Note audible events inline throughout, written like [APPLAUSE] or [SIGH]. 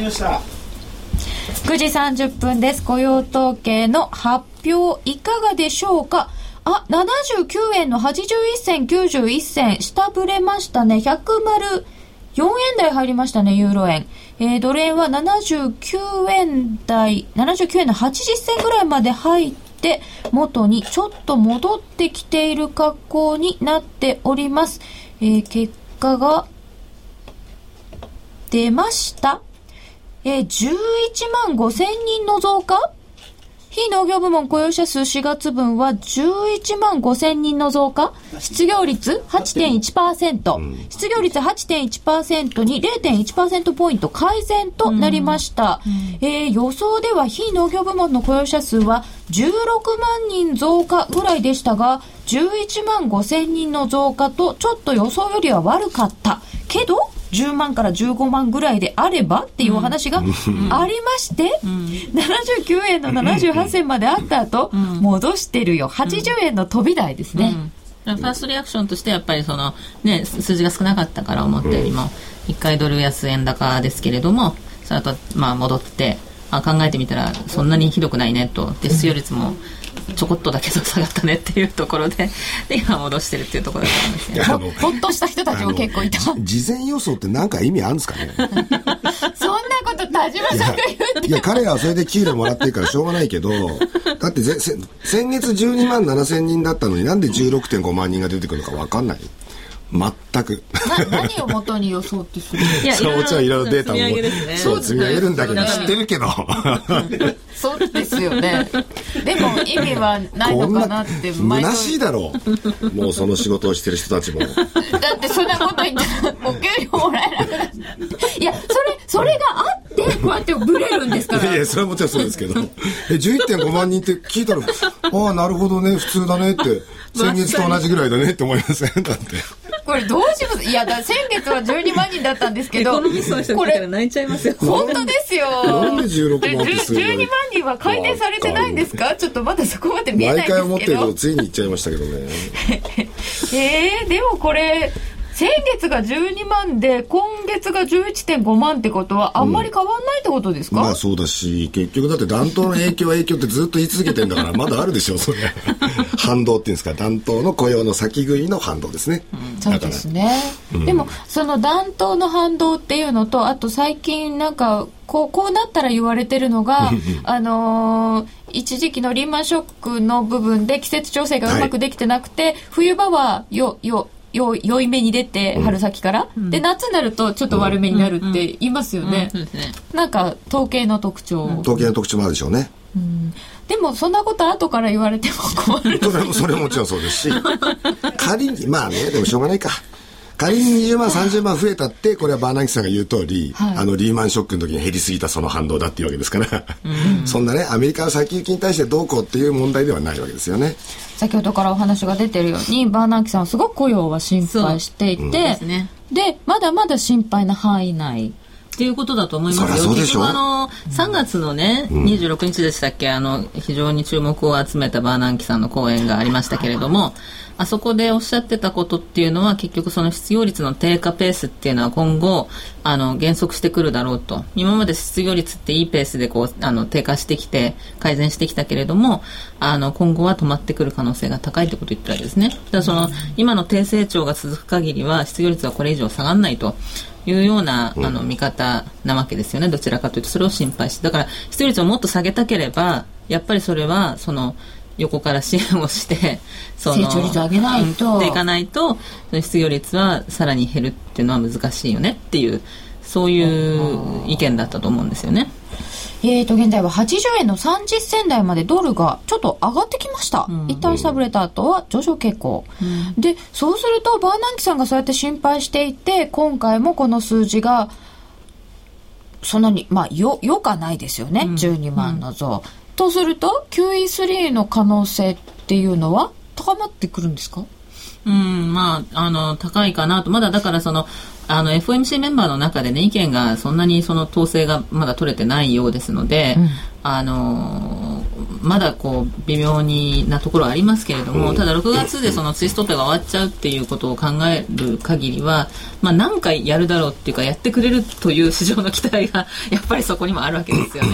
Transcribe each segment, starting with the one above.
りました9時30分です雇用統計の発表いかがでしょうか？あ、79円の81銭91銭下振れましたね。100丸4円台入りましたね、ユーロ円。えー、ドル円は79円台、79円の80銭ぐらいまで入って、元にちょっと戻ってきている格好になっております。えー、結果が出ました。えー、11万5千人の増加？非農業部門雇用者数4月分は11万5千人の増加、失業率8.1%、うん、失業率8.1%に0.1%ポイント改善となりました、うん、えー、予想では非農業部門の雇用者数は16万人増加ぐらいでしたが、11万5千人の増加とちょっと予想よりは悪かった。けど、10万から15万ぐらいであればっていうお話がありまして、うん、79円の78銭まであった後、戻してるよ。80円の飛び台ですね。ファーストリアクションとしてやっぱりその、ね、数字が少なかったから思ったよりも、1回ドル安円高ですけれども、その後、まあ戻って、あ考えてみたらそんなにひどくないねと、で、失業率も、ちょこっとだけど下がったねっていうところで [LAUGHS] で今戻してるっていうところだったんですよほっとした人たちも結構いた。事前予想って何か意味あるんですかね？[LAUGHS] そんなこと田島さんが言って。いや彼らはそれで給料もらってるからしょうがないけどだってぜ先月12万7千人だったのになんで16.5万人が出てくるのか分かんない全く。何をもとに予想ってするいやそうもちろんいろいろデータも、ね、そう積み上げるんだけど知ってるけど。そうですよね。でも意味はないのかなって虚しいだろう。もうその仕事をしてる人たちも。だってそんなこと言ったらお給料もらえなくなる。いやそれそれがあってこうやってブレるんですから。いやそれはもちろんそうですけど。え11.5万人って聞いたらああなるほどね普通だねって [LAUGHS] 先月と同じぐらいだねって思いません？[LAUGHS] だって。これどうします？いやだ先月は12万人だったんですけど。[LAUGHS] これ泣いちゃいますよ。本当ですよ。なんで16万ってする12万人は改定されてないんですか？ちょっとまだそこまで見えないんですけど。毎回思ってるけどついに言っちゃいましたけどね。えー、でもこれ先月が12万で今月が11.5万ってことはあんまり変わんないってことですか、うん、まあそうだし結局だって暖冬の影響影響ってずっと言い続けてんだから [LAUGHS] まだあるでしょそれ。[LAUGHS] 反動っていうんですか？暖冬の雇用の先食いの反動ですね、うん、そうですね、うん、でもその暖冬の反動っていうのとあと最近なんかこうこうなったら言われてるのがあのー一時期のリーマンショックの部分で季節調整がうまくできてなくて、はい、冬場はよよよ良い目に出て、春先から、うん、で夏になるとちょっと悪めになるって言いますよね、なんか統計の特徴、統計の特徴もあるでしょうね、うん、でもそんなこと後から言われても困る。それそれもちろんそうですし。[LAUGHS] 仮にまあねでもしょうがないか仮に20万、30万増えたって、これはバーナンキさんが言う通り、はい、あの、リーマンショックの時に減りすぎたその反動だっていうわけですから、うん、そんなね、アメリカの先行きに対してどうこうっていう問題ではないわけですよね。先ほどからお話が出てるように、バーナンキさんはすごく雇用は心配していて、うん、で、まだまだ心配な範囲内。っていうことだと思いますよ。結局あの3月のね、うん、26日でしたっけあの非常に注目を集めたバーナンキさんの講演がありましたけれども、あそこでおっしゃってたことっていうのは結局その失業率の低下ペースっていうのは今後あの減速してくるだろうと。今まで失業率っていいペースでこうあの低下してきて改善してきたけれどもあの今後は止まってくる可能性が高いってことを言ったわけですね。だからその今の低成長が続く限りは失業率はこれ以上下がらないというような、あの見方なわけですよね、どちらかというと、それを心配して、だから失業率をもっと下げたければ、やっぱりそれは、その横から支援をして成長率上げないとでいかないと失業率はさらに減るっていうのは難しいよねっていうそういう意見だったと思うんですよね。えーと、現在は80円の30銭台までドルがちょっと上がってきました。うん、一旦下振れた後は上昇傾向。うん、で、そうするとバーナンキさんがそうやって心配していて、今回もこの数字がそんなに、まあ、よ、よかないですよね。うん、12万の増。とすると QE3 の可能性っていうのは？高まってくるんですか？うん、まあ、あの、高いかなと。まだだからその、あの、FOMC メンバーの中でね、意見がそんなにその統制がまだ取れてないようですので、うん、あの、まだこう微妙になところありますけれども、ただ6月でそのツイストペが終わっちゃうっていうことを考える限りは、まあ、何回やるだろうっていうかやってくれるという市場の期待がやっぱりそこにもあるわけですよね。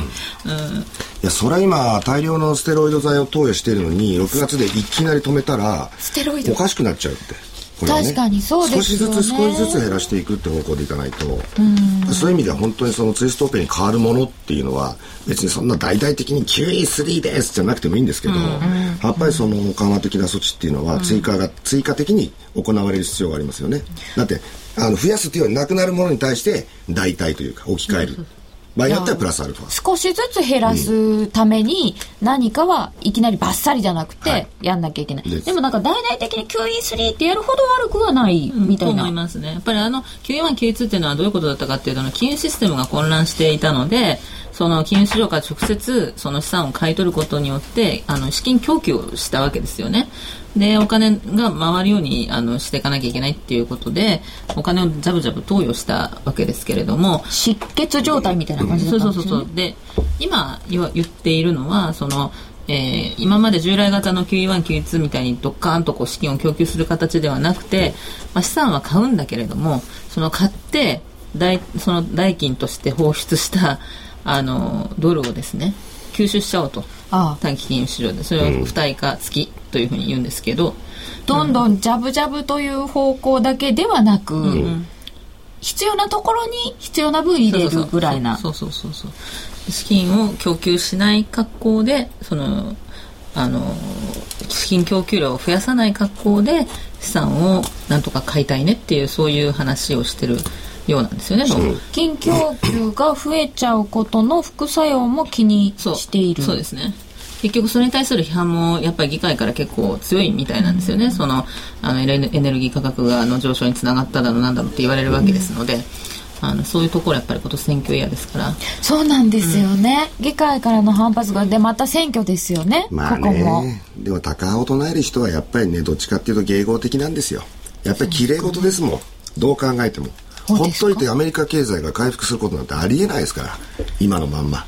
うん、いやそれは今大量のステロイド剤を投与しているのに6月でいきなり止めたらおかしくなっちゃうって。ね、確かにそうですね。少しずつ少しずつ減らしていくって方向でいかないと、そういう意味では本当にそのツイストオペに変わるものっていうのは別にそんな大々的に QE3 ですじゃなくてもいいんですけど、やっぱりその緩和的な措置っていうのは追加が、追加的に行われる必要がありますよね。だってあの増やすっていうよりなくなるものに対して代替というか置き換える、場合によってはプラスアルファ。少しずつ減らすために何かはいきなりバッサリじゃなくてやんなきゃいけない、はい、でもなんか大々的に QE3 ってやるほど悪くはないみたいな、思いますね。やっぱりあの QE1、QE2 っていうのはどういうことだったかっていうと金融システムが混乱していたのでその金融市場から直接その資産を買い取ることによってあの資金供給をしたわけですよね。でお金が回るようにあのしていかなきゃいけないっていうことでお金をジャブジャブ投与したわけですけれども。失血状態みたいな感じだったね、そうそうそうで今言っているのはそのえー、今まで従来型の QE1、QE2 みたいにドッカーンとこう資金を供給する形ではなくて、まあ、資産は買うんだけれどもその買って代その代金として放出したあのドルをですね吸収しちゃおうと。短期金融市場で。それを不対価付きというふうに言うんですけど、どんどんジャブジャブという方向だけではなく、うん、必要なところに必要な分入れるぐらいなそうそうそうそう資金を供給しない格好でそのあの資金供給量を増やさない格好で資産をなんとか買いたいねっていうそういう話をしてるようなんですよね、金供給が増えちゃうことの副作用も気にしている。そうですね結局それに対する批判もやっぱり議会から結構強いみたいなんですよね、うん、そのあのエネルギー価格がの上昇につながっただろうなんだろうって言われるわけですので、うん、あのそういうところやっぱり今年選挙イヤーですから。そうなんですよね、うん、議会からの反発がでまた選挙ですよね,、まあね、ここも。でも高派を唱える人はやっぱりねどっちかっていうと迎合的なんですよ。やっぱりきれい事ですもん。どう考えても。ほっといてアメリカ経済が回復することなんてありえないですから。今のまんま。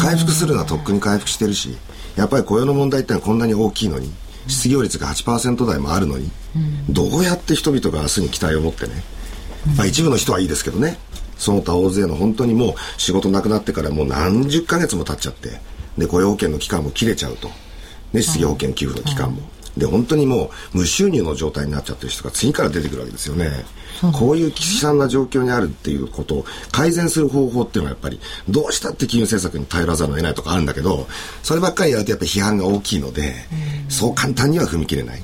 回復するのはとっくに回復してるしやっぱり雇用の問題ってのはこんなに大きいのに失業率が8%台もあるのに、どうやって人々が明日に期待を持ってね、まあ、一部の人はいいですけどねその他大勢の本当にもう仕事なくなってからもう何十ヶ月も経っちゃってで雇用保険の期間も切れちゃうと、ね、失業保険給付の期間も。で本当にもう無収入の状態になっちゃってる人が次から出てくるわけですよね。こういう悲惨な状況にあるっていうことを改善する方法っていうのはやっぱりどうしたって金融政策に頼らざるを得ないとかあるんだけどそればっかりやるとやっぱり批判が大きいので、そう簡単には踏み切れないっ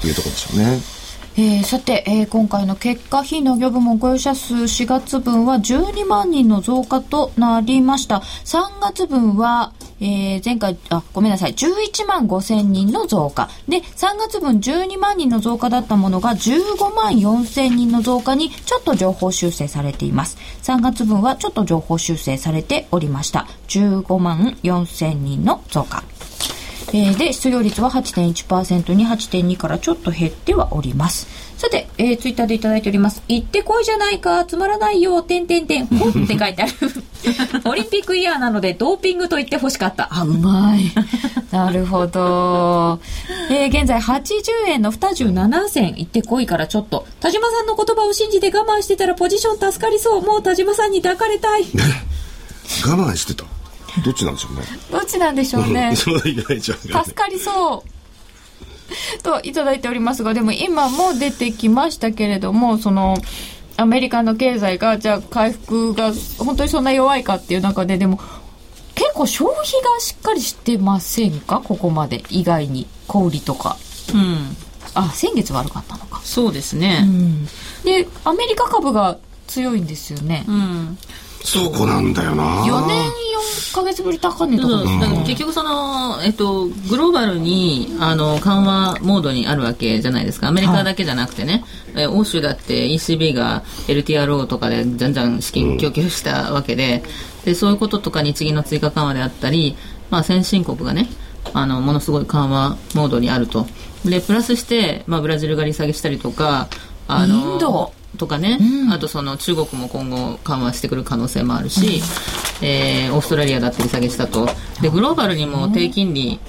ていうところでしょうね。えー、さて、えー、今回の結果、非農業部門雇用者数4月分は12万人の増加となりました。3月分は、えー、前回、あ、ごめんなさい、11万5千人の増加。で、3月分12万人の増加だったものが15万4千人の増加にちょっと情報修正されています。3月分はちょっと情報修正されておりました。15万4千人の増加。えー、で、失業率は8.1%に8.2からちょっと減ってはおります。さて、えー、ツイッターでいただいております。行ってこいじゃないか、つまらないよ、てんてんてん、ほって書いてある。[LAUGHS] オリンピックイヤーなので、ドーピングと言ってほしかった。あ、うまい。なるほど。えー、現在80円の27銭行ってこいからちょっと。田島さんの言葉を信じて我慢してたらポジション助かりそう。もう田島さんに抱かれたい。我慢してたどっちなんでしょうね。どっちなんでしょうね。[LAUGHS] 助かりそう。といただいておりますが、でも今も出てきましたけれども、その、アメリカの経済が、じゃあ回復が本当にそんな弱いかっていう中で、でも、結構消費がしっかりしてませんか？ここまで。意外に。小売とか。うん。あ、先月悪かったのか。そうですね。うん、で、アメリカ株が強いんですよね。うん。そこなんだよな。4年4か月ぶり高値とか結局その、えっと、グローバルにあの緩和モードにあるわけじゃないですか。アメリカだけじゃなくてね、はい、欧州だって ECB が LTRO とかでじゃんじゃん資金供給したわけで。うん、でそういうこととか日銀の追加緩和であったり、まあ、先進国がねあのものすごい緩和モードにあると。でプラスして、まあ、ブラジルが利下げしたりとかあのインドとかね、うん、あとその中国も今後緩和してくる可能性もあるし、えー、オーストラリアだって利下げしたと。でグローバルにも低金利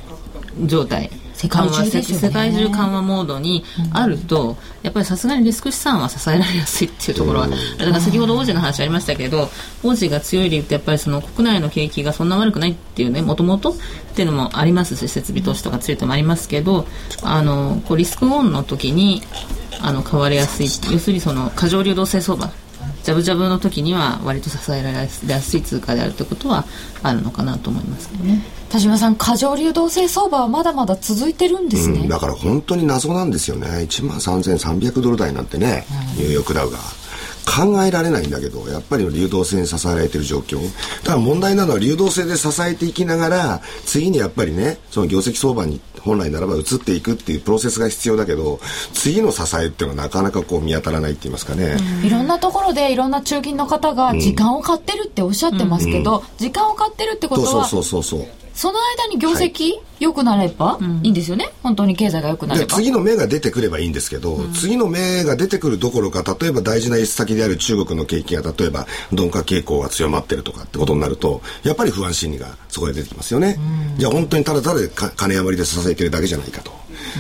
状態世界中、ね、世界中緩和モードにあると、やっぱりさすがにリスク資産は支えられやすいっていうところは、だから先ほど王子の話ありましたけど、王子が強い理由ってやっぱりその国内の景気がそんな悪くないっていうね、もともとっていうのもありますし、設備投資とか強いともありますけど、あの、こうリスクオンの時に、あの、変わりやすい、要するにその過剰流動性相場ジャブジャブの時には割と支えられやすい通貨であるということはあるのかなと思いますけどね。田島さん、過剰流動性相場はまだまだ続いてるんですね。うん、だから本当に謎なんですよね。1万3300ドル台なんてね、ニューヨークダウが。考えられないんだけど、やっぱり流動性に支えられている状況。だから問題なのは流動性で支えていきながら、次にやっぱりね、その業績相場に本来ならば移っていくっていうプロセスが必要だけど、次の支えっていうのはなかなかこう見当たらないって言いますかね。いろんなところでいろんな中金の方が時間を買ってるっておっしゃってますけど、うん、時間を買ってるってことは、そうそうそうそう。その間に業績良、くなればいいんですよね、本当に経済が良くなれば。次の目が出てくればいいんですけど、うん、次の目が出てくるどころか例えば大事な輸出先である中国の景気が例えば鈍化傾向が強まってるとかってことになるとやっぱり不安心理がそこで出てきますよね、うん、じゃあ本当にただただ金余りで支えてるだけじゃないかと。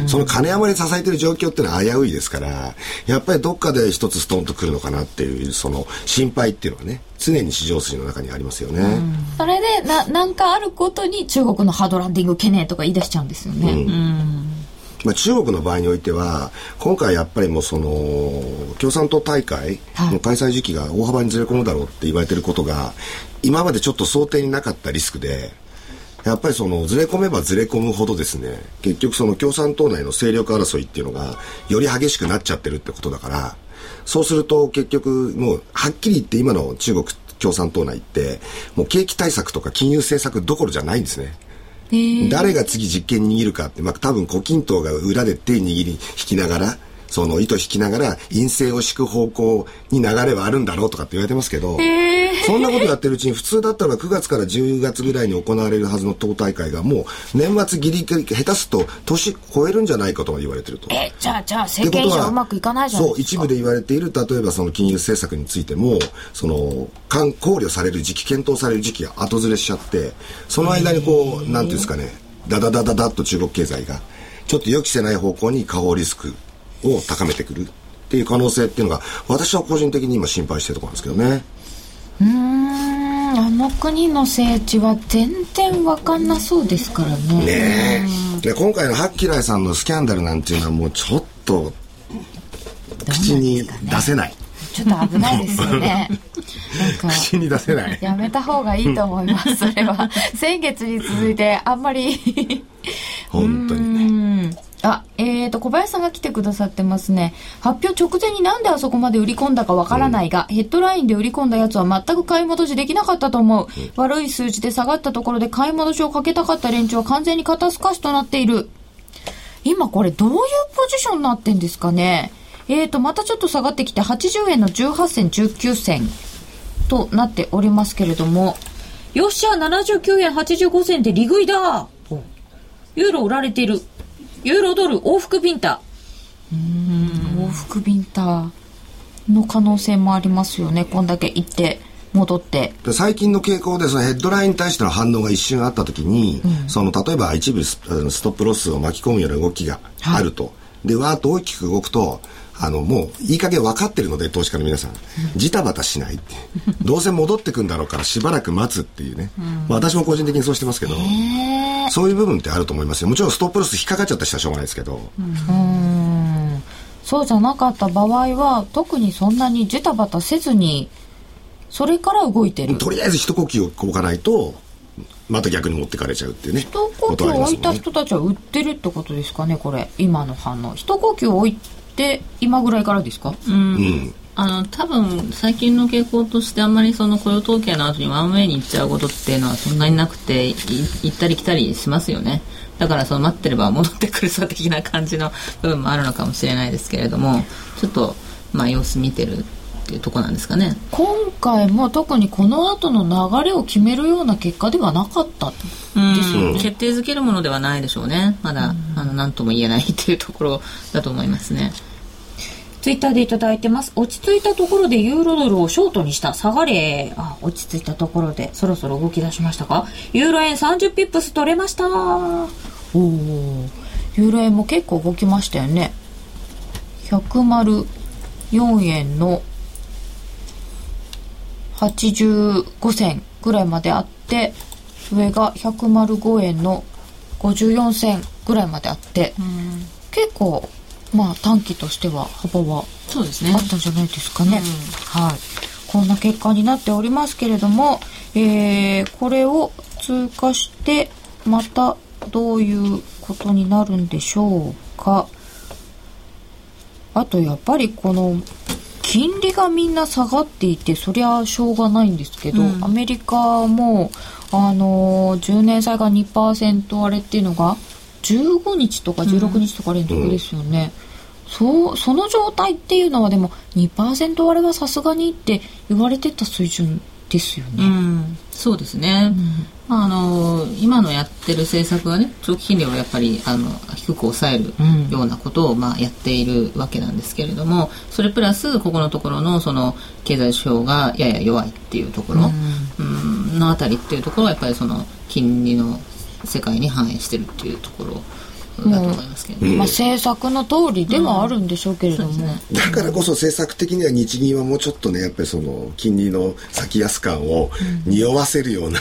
その金余り支えてる状況っていうのは危ういですから、やっぱりどっかで一つストンとくるのかなっていう、その心配っていうのはね、常に市場筋の中にありますよね。うん、それで、な、なんかあることに中国のハードランディング懸念とか言い出しちゃうんですよね。うん、まあ、中国の場合においては今回やっぱりもうその共産党大会の開催時期が大幅にずれ込むだろうって言われてることが今までちょっと想定になかったリスクでやっぱりそのずれ込めばずれ込むほどですね結局その共産党内の勢力争いっていうのがより激しくなっちゃってるってことだからそうすると結局もうはっきり言って今の中国共産党内ってもう景気対策とか金融政策どころじゃないんですね。誰が次実験に握るかって、まあ、多分胡錦涛が裏で手握り引きながらその糸引きながら陰性を敷く方向に流れはあるんだろうとかって言われてますけど、そんなことやってるうちに普通だったら9月から10月ぐらいに行われるはずの党大会がもう年末ギリギリ下手すと年超えるんじゃないかと言われてると。え、じゃあじゃあ政権上うまくいかないじゃないですか。そう、一部で言われている例えばその金融政策についても、その考慮される時期、検討される時期が後ずれしちゃって、その間にこう、なんていうんですかね、ダダダダダッと中国経済がちょっと予期せない方向に下方リスクを高めてくるっていう可能性っていうのが私は個人的に今心配してるところなんですけどねうんあの国の政治は全然分かんなそうですからねねで今回のハッキライさんのスキャンダルなんていうのはもうちょっと口に出せないちょっと危ないですよね。[LAUGHS] 口に出せない。やめた方がいいと思います。それは [LAUGHS] 先月に続いてあんまり本当にね。あ、えーと、小林さんが来てくださってますね。発表直前になんであそこまで売り込んだかわからないが、うん、ヘッドラインで売り込んだやつは全く買い戻しできなかったと思う。うん、悪い数字で下がったところで買い戻しをかけたかった連中は完全に肩透かしとなっている。今これどういうポジションになってんですかねえーと、またちょっと下がってきて80円の18銭、19銭となっておりますけれども、よっしゃ、79円85銭で利食いだユーロ売られている。ユーロドル往復ビンタ。うん、往復ビンタの可能性もありますよね。こんだけ行って。戻って最近の傾向でそのヘッドラインに対しての反応が一瞬あった時に、うん、その例えば一部ストップロスを巻き込むような動きがあると、はい、でわーっと大きく動くとあのもういい加減分かってるので投資家の皆さん。ジタバタしないって。どうせ戻ってくんだろうからしばらく待つっていうね、うん、まあ、私も個人的にそうしてますけど。そういう部分ってあると思いますよ。もちろんストップロス引っかかっちゃった人はしょうがないですけど。うん。そうじゃなかった場合は特にそんなにジタバタせずにそれから動いてる。とりあえず一呼吸を置かないとまた逆に持ってかれちゃうっていうね。一呼吸を置いた人たちは売ってるってことですかねこれ。今の反応。一呼吸を置いて今ぐらいからですか？うん、うん。あの多分最近の傾向としてあんまりその雇用統計の後にワンウェイに行っちゃうことっていうのはそんなになくて行ったり来たりしますよね。だからその待ってれば戻ってくるさ的な感じの部分もあるのかもしれないですけれどもちょっとまあ様子見てるっていうとこなんですかね今回も特にこの後の流れを決めるような結果ではなかったですよね決定づけるものではないでしょうねまだ、あの何とも言えないっていうところだと思いますねツイッターでいただいてます。落ち着いたところでユーロドルをショートにした下がれ。あ、落ち着いたところでそろそろ動き出しましたか？ユーロ円30ピップス取れました。おー。ユーロ円も結構動きましたよね。104円の85銭ぐらいまであって、上が105円の54銭ぐらいまであって、結構まあ短期としては幅はそうですねあったんじゃないですかね。はい。こんな結果になっておりますけれども、えー、これを通過してまたどういうことになるんでしょうか。あとやっぱりこの金利がみんな下がっていてそりゃしょうがないんですけど、うん、アメリカもあの10年債が2%割れっていうのが15日とか16日とか連続ですよね、うん、そうその状態っていうのはでも2%割れはさすがにって言われてた水準ですよね。うん、そうですね、うん、まあ、あの今のやってる政策はね長期金利をやっぱりあの低く抑えるようなことを、まあ、やっているわけなんですけれどもそれプラスここのところのその経済指標がやや弱いっていうところ、うん、のあたりっていうところはやっぱりその金利の世界に反映してるっていうところだと思いますけど、ね、まあ、政策の通りではあるんでしょうけれども、うん。ね、だからこそ政策的には日銀はもうちょっとねやっぱりその金利の先安感を匂わせるような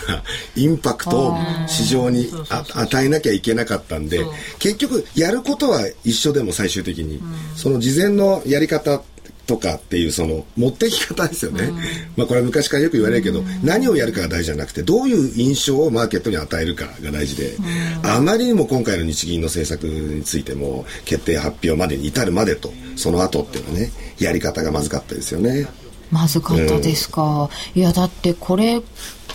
インパクトを市場に与えなきゃいけなかったんで結局やることは一緒でも最終的に、その事前のやり方とかっていうその持っていき方ですよね、うん、まあこれは昔からよく言われるけど、うん、何をやるかが大事じゃなくてどういう印象をマーケットに与えるかが大事で、うん、あまりにも今回の日銀の政策についても決定発表までに至るまでとその後っていうのはねやり方がまずかったですよね。まずかったですか、いやだってこれ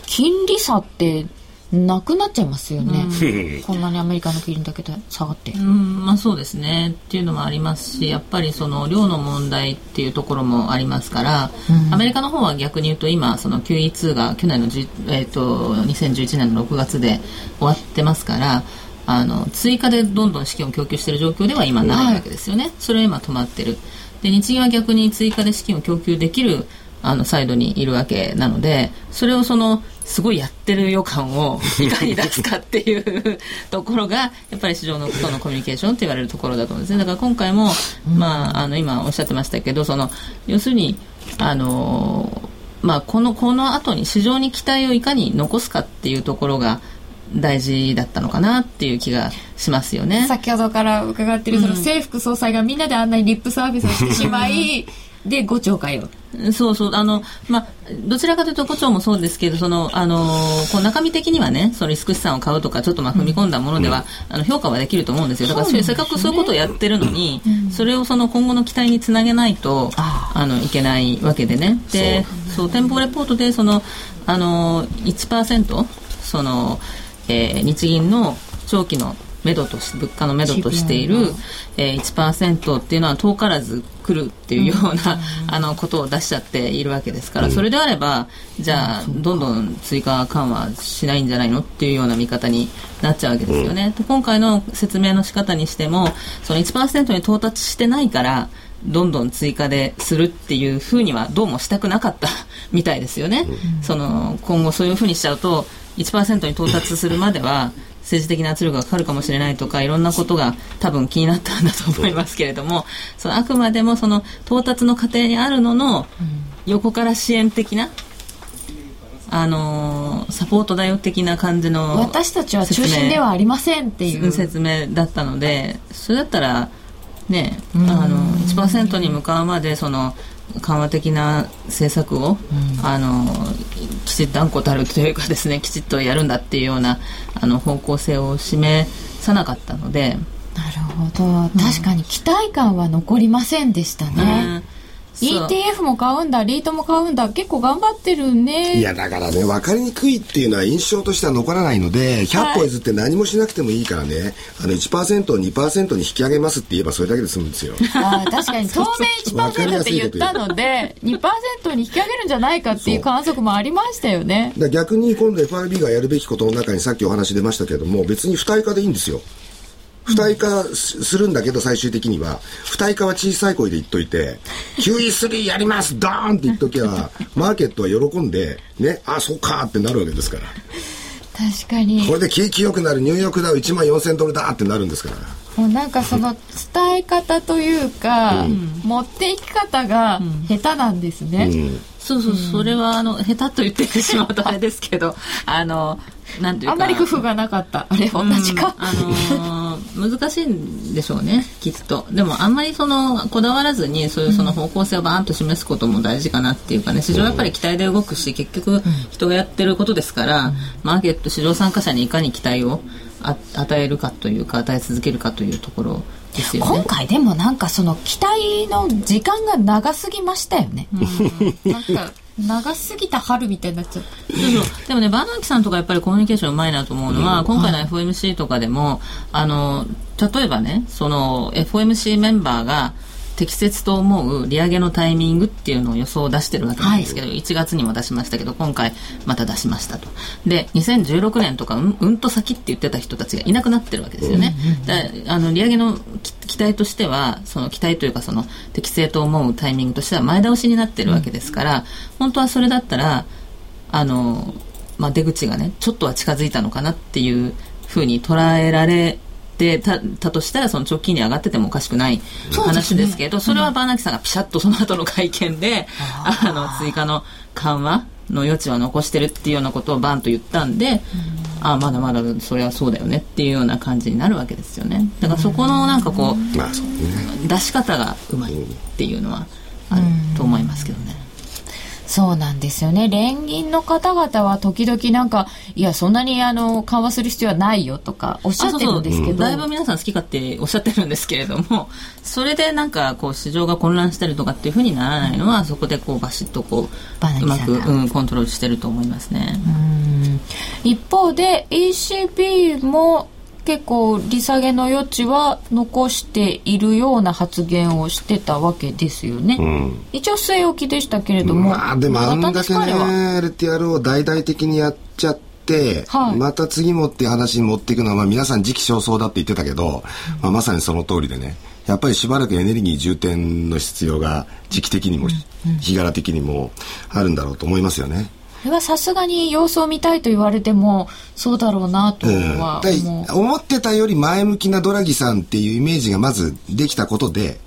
金利差ってなくなっちゃいますよね、うん、[LAUGHS] こんなにアメリカの金利だけで下がって、うん。まあ、そうですね。っていうのもありますしやっぱりその量の問題っていうところもありますから、うん、アメリカの方は逆に言うと今その QE2 が去年の、えーと、2011年の6月で終わってますからあの追加でどんどん資金を供給している状況では今ないわけですよね、はい、それは今止まってる。で日銀は逆に追加で資金を供給できるあのサイドにいるわけなのでそれをそのすごいやってる予感をいかに出すかっていうところが [LAUGHS] やっぱり市場のとのコミュニケーションって言われるところだと思うんですねだから今回も、まあ、あの今おっしゃってましたけどその要するにあのまあ、このこの後に市場に期待をいかに残すかっていうところが大事だったのかなっていう気がしますよね。先ほどから伺ってるその政府総裁がみんなであんなにリップサービスをしてしまい [LAUGHS] で5兆かよそうそう。あの、まあ、どちらかというと5兆もそうですけどそのあのこう中身的にはねそのリスク資産を買うとかちょっとまあ踏み込んだものでは、うん、あの評価はできると思うんですよ。だからせっかくそういうことをやってるのに、うん、それをその今後の期待につなげないとあのいけないわけでね。でそう。店舗レポートでそのあの1%その、えー、日銀の長期の目処とし物価の目処としている、えー、1%っていうのは遠からず来るっていうような、[LAUGHS] あのことを出しちゃっているわけですから、それであればじゃあどんどん追加緩和しないんじゃないのっていうような見方になっちゃうわけですよね。で今回の説明の仕方にしてもその1%に到達してないからどんどん追加でするっていうふうにはどうもしたくなかったみたいですよね。その今後そういうふうにしちゃうと1%に到達するまでは政治的な圧力がかかるかもしれないとかいろんなことが多分気になったんだと思いますけれどもそのあくまでもその到達の過程にあるのの横から支援的なあのサポートだよ的な感じの私たちは中心ではありませんっていう。説明だったのでそれだったらねあの1%に向かうまでその緩和的な政策を、うん、あのきちっと断固たるというかですねきちっとやるんだっていうようなあの方向性を示さなかったので。なるほど、確かに期待感は残りませんでしたね。うん ETF も買うんだリートも買うんだ結構頑張ってるね。いやだからね分かりにくいっていうのは印象としては残らないので100歩譲って何もしなくてもいいからね、はい、あの1%を2%に引き上げますって言えばそれだけで済むんですよ。[LAUGHS] あ確かに当面1%って言ったので2%に引き上げるんじゃないかっていう観測もありましたよね。逆に今度 FRB がやるべきことの中にさっきお話出ましたけども別に不対化でいいんですよ不対化するんだけど最終的には。不対化は小さい声で言っといて QE3 やりますドーンって言っときゃマーケットは喜んでねあそうかってなるわけですから。確かに。これで景気良くなるニューヨークダウ1万4000ドルだってなるんですから。もうなんかその伝え方というか、うん、持っていき方が下手なんですね、うん、そうそう、それはあの下手と言ってしまうとあれですけどあのなんていうか。あんまり工夫がなかった。あれ同じか、あのー、難しいんでしょうねきっと。でもあんまりそのこだわらずにそういうその方向性をバーンと示すことも大事かなっていうかね市場はやっぱり期待で動くし結局人がやってることですから、マーケット市場参加者にいかに期待を与えるかというか与え続けるかというところですよね。今回でもなんかその期待の時間が長すぎましたよね、うん、なんか長すぎた春みたいになっちゃったそうそう。でもねバーナンキさんとかやっぱりコミュニケーションうまいなと思うのは、うん、今回の FOMC とかでも、あの例えばねその FOMC メンバーが適切と思う利上げのタイミングっていうのを予想を出してるわけなんですけど、はい、1月にも出しましたけど今回また出しましたと。で2016年とかうん、うんと先って言ってた人たちがいなくなってるわけですよね、うん、あの利上げの期待としてはその期待というかその適正と思うタイミングとしては前倒しになってるわけですから、本当はそれだったらあの、まあ、出口がねちょっとは近づいたのかなっていうふうに捉えられってたたとしたらその直近に上がっててもおかしくない話ですけどそ、ね,、れはバーナキさんがピシャッとその後の会見であの追加の緩和の余地は残してるっていうようなことをバンと言ったんで、うん、あまだまだそれはそうだよねっていうような感じになるわけですよね。だからそこのなんかこう、出し方がうまいっていうのはあると思いますけどね。そうなんですよね。連銀の方々は時々なんか、いや、そんなにあの、緩和する必要はないよとかおっしゃってるんですけど。だいぶ皆さん好き勝手おっしゃってるんですけれども、[LAUGHS] それでなんかこう、市場が混乱したりとかっていうふうにならないのは、うん、そこでこう、バシッとこう、うまく、うん、コントロールしてると思いますね。一方で、ECB も結構利下げの余地は残しているような発言をしてたわけですよね、うん、一応据え置きでしたけれどもまあでもあんだけね LTR を大々的にやっちゃって、はい、また次もっていう話に持っていくのは、まあ、皆さん時期尚早だって言ってたけど、まあ、まさにその通りでね。やっぱりしばらくエネルギー充填の必要が時期的にも、日柄的にもあるんだろうと思いますよね。れはさすがに様子を見たいと言われてもそうだろうなとは思う、うん、思ってたより前向きなドラギさんっていうイメージがまずできたことで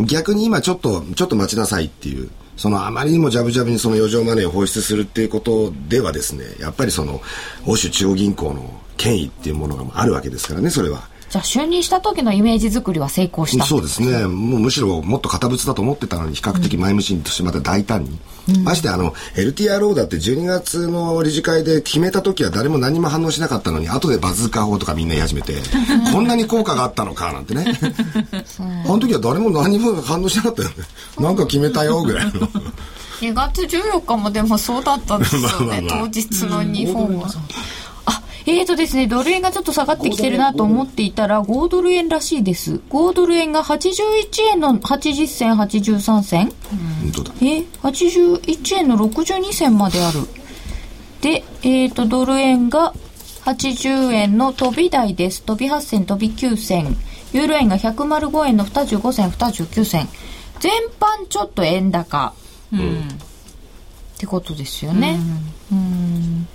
逆に今ちょっとちょっと待ちなさいっていうそのあまりにもジャブジャブにその余剰マネーを放出するっていうことではですねやっぱりその欧州中央銀行の権威っていうものがあるわけですからねそれは。じゃあ就任した時のイメージ作りは成功した。そうですね。もうむしろもっと堅物だと思ってたのに比較的前向きとしてまた大胆に、うん、ましてあの LTRO だって12月の理事会で決めた時は誰も何も反応しなかったのに後でバズーカ法とかみんな言い始めて [LAUGHS] こんなに効果があったのかなんてね。あの時は誰も何も反応しなかったよね。なんか決めたよぐらいの。[LAUGHS] 2月14日もでもそうだったんですよね。[LAUGHS] まあまあ、まあ、当日の日本は。えーとですね、ドル円がちょっと下がってきてるなと思っていたら、5ドル円らしいです。5ドル円が81円の80銭、83銭。本当だ。えー、81円の62銭まである。で、えーと、ドル円が80円の飛び台です。飛び8銭、飛び9銭。ユーロ円が105円の25銭、29銭。全般ちょっと円高。うん。ってことですよね。うん。うん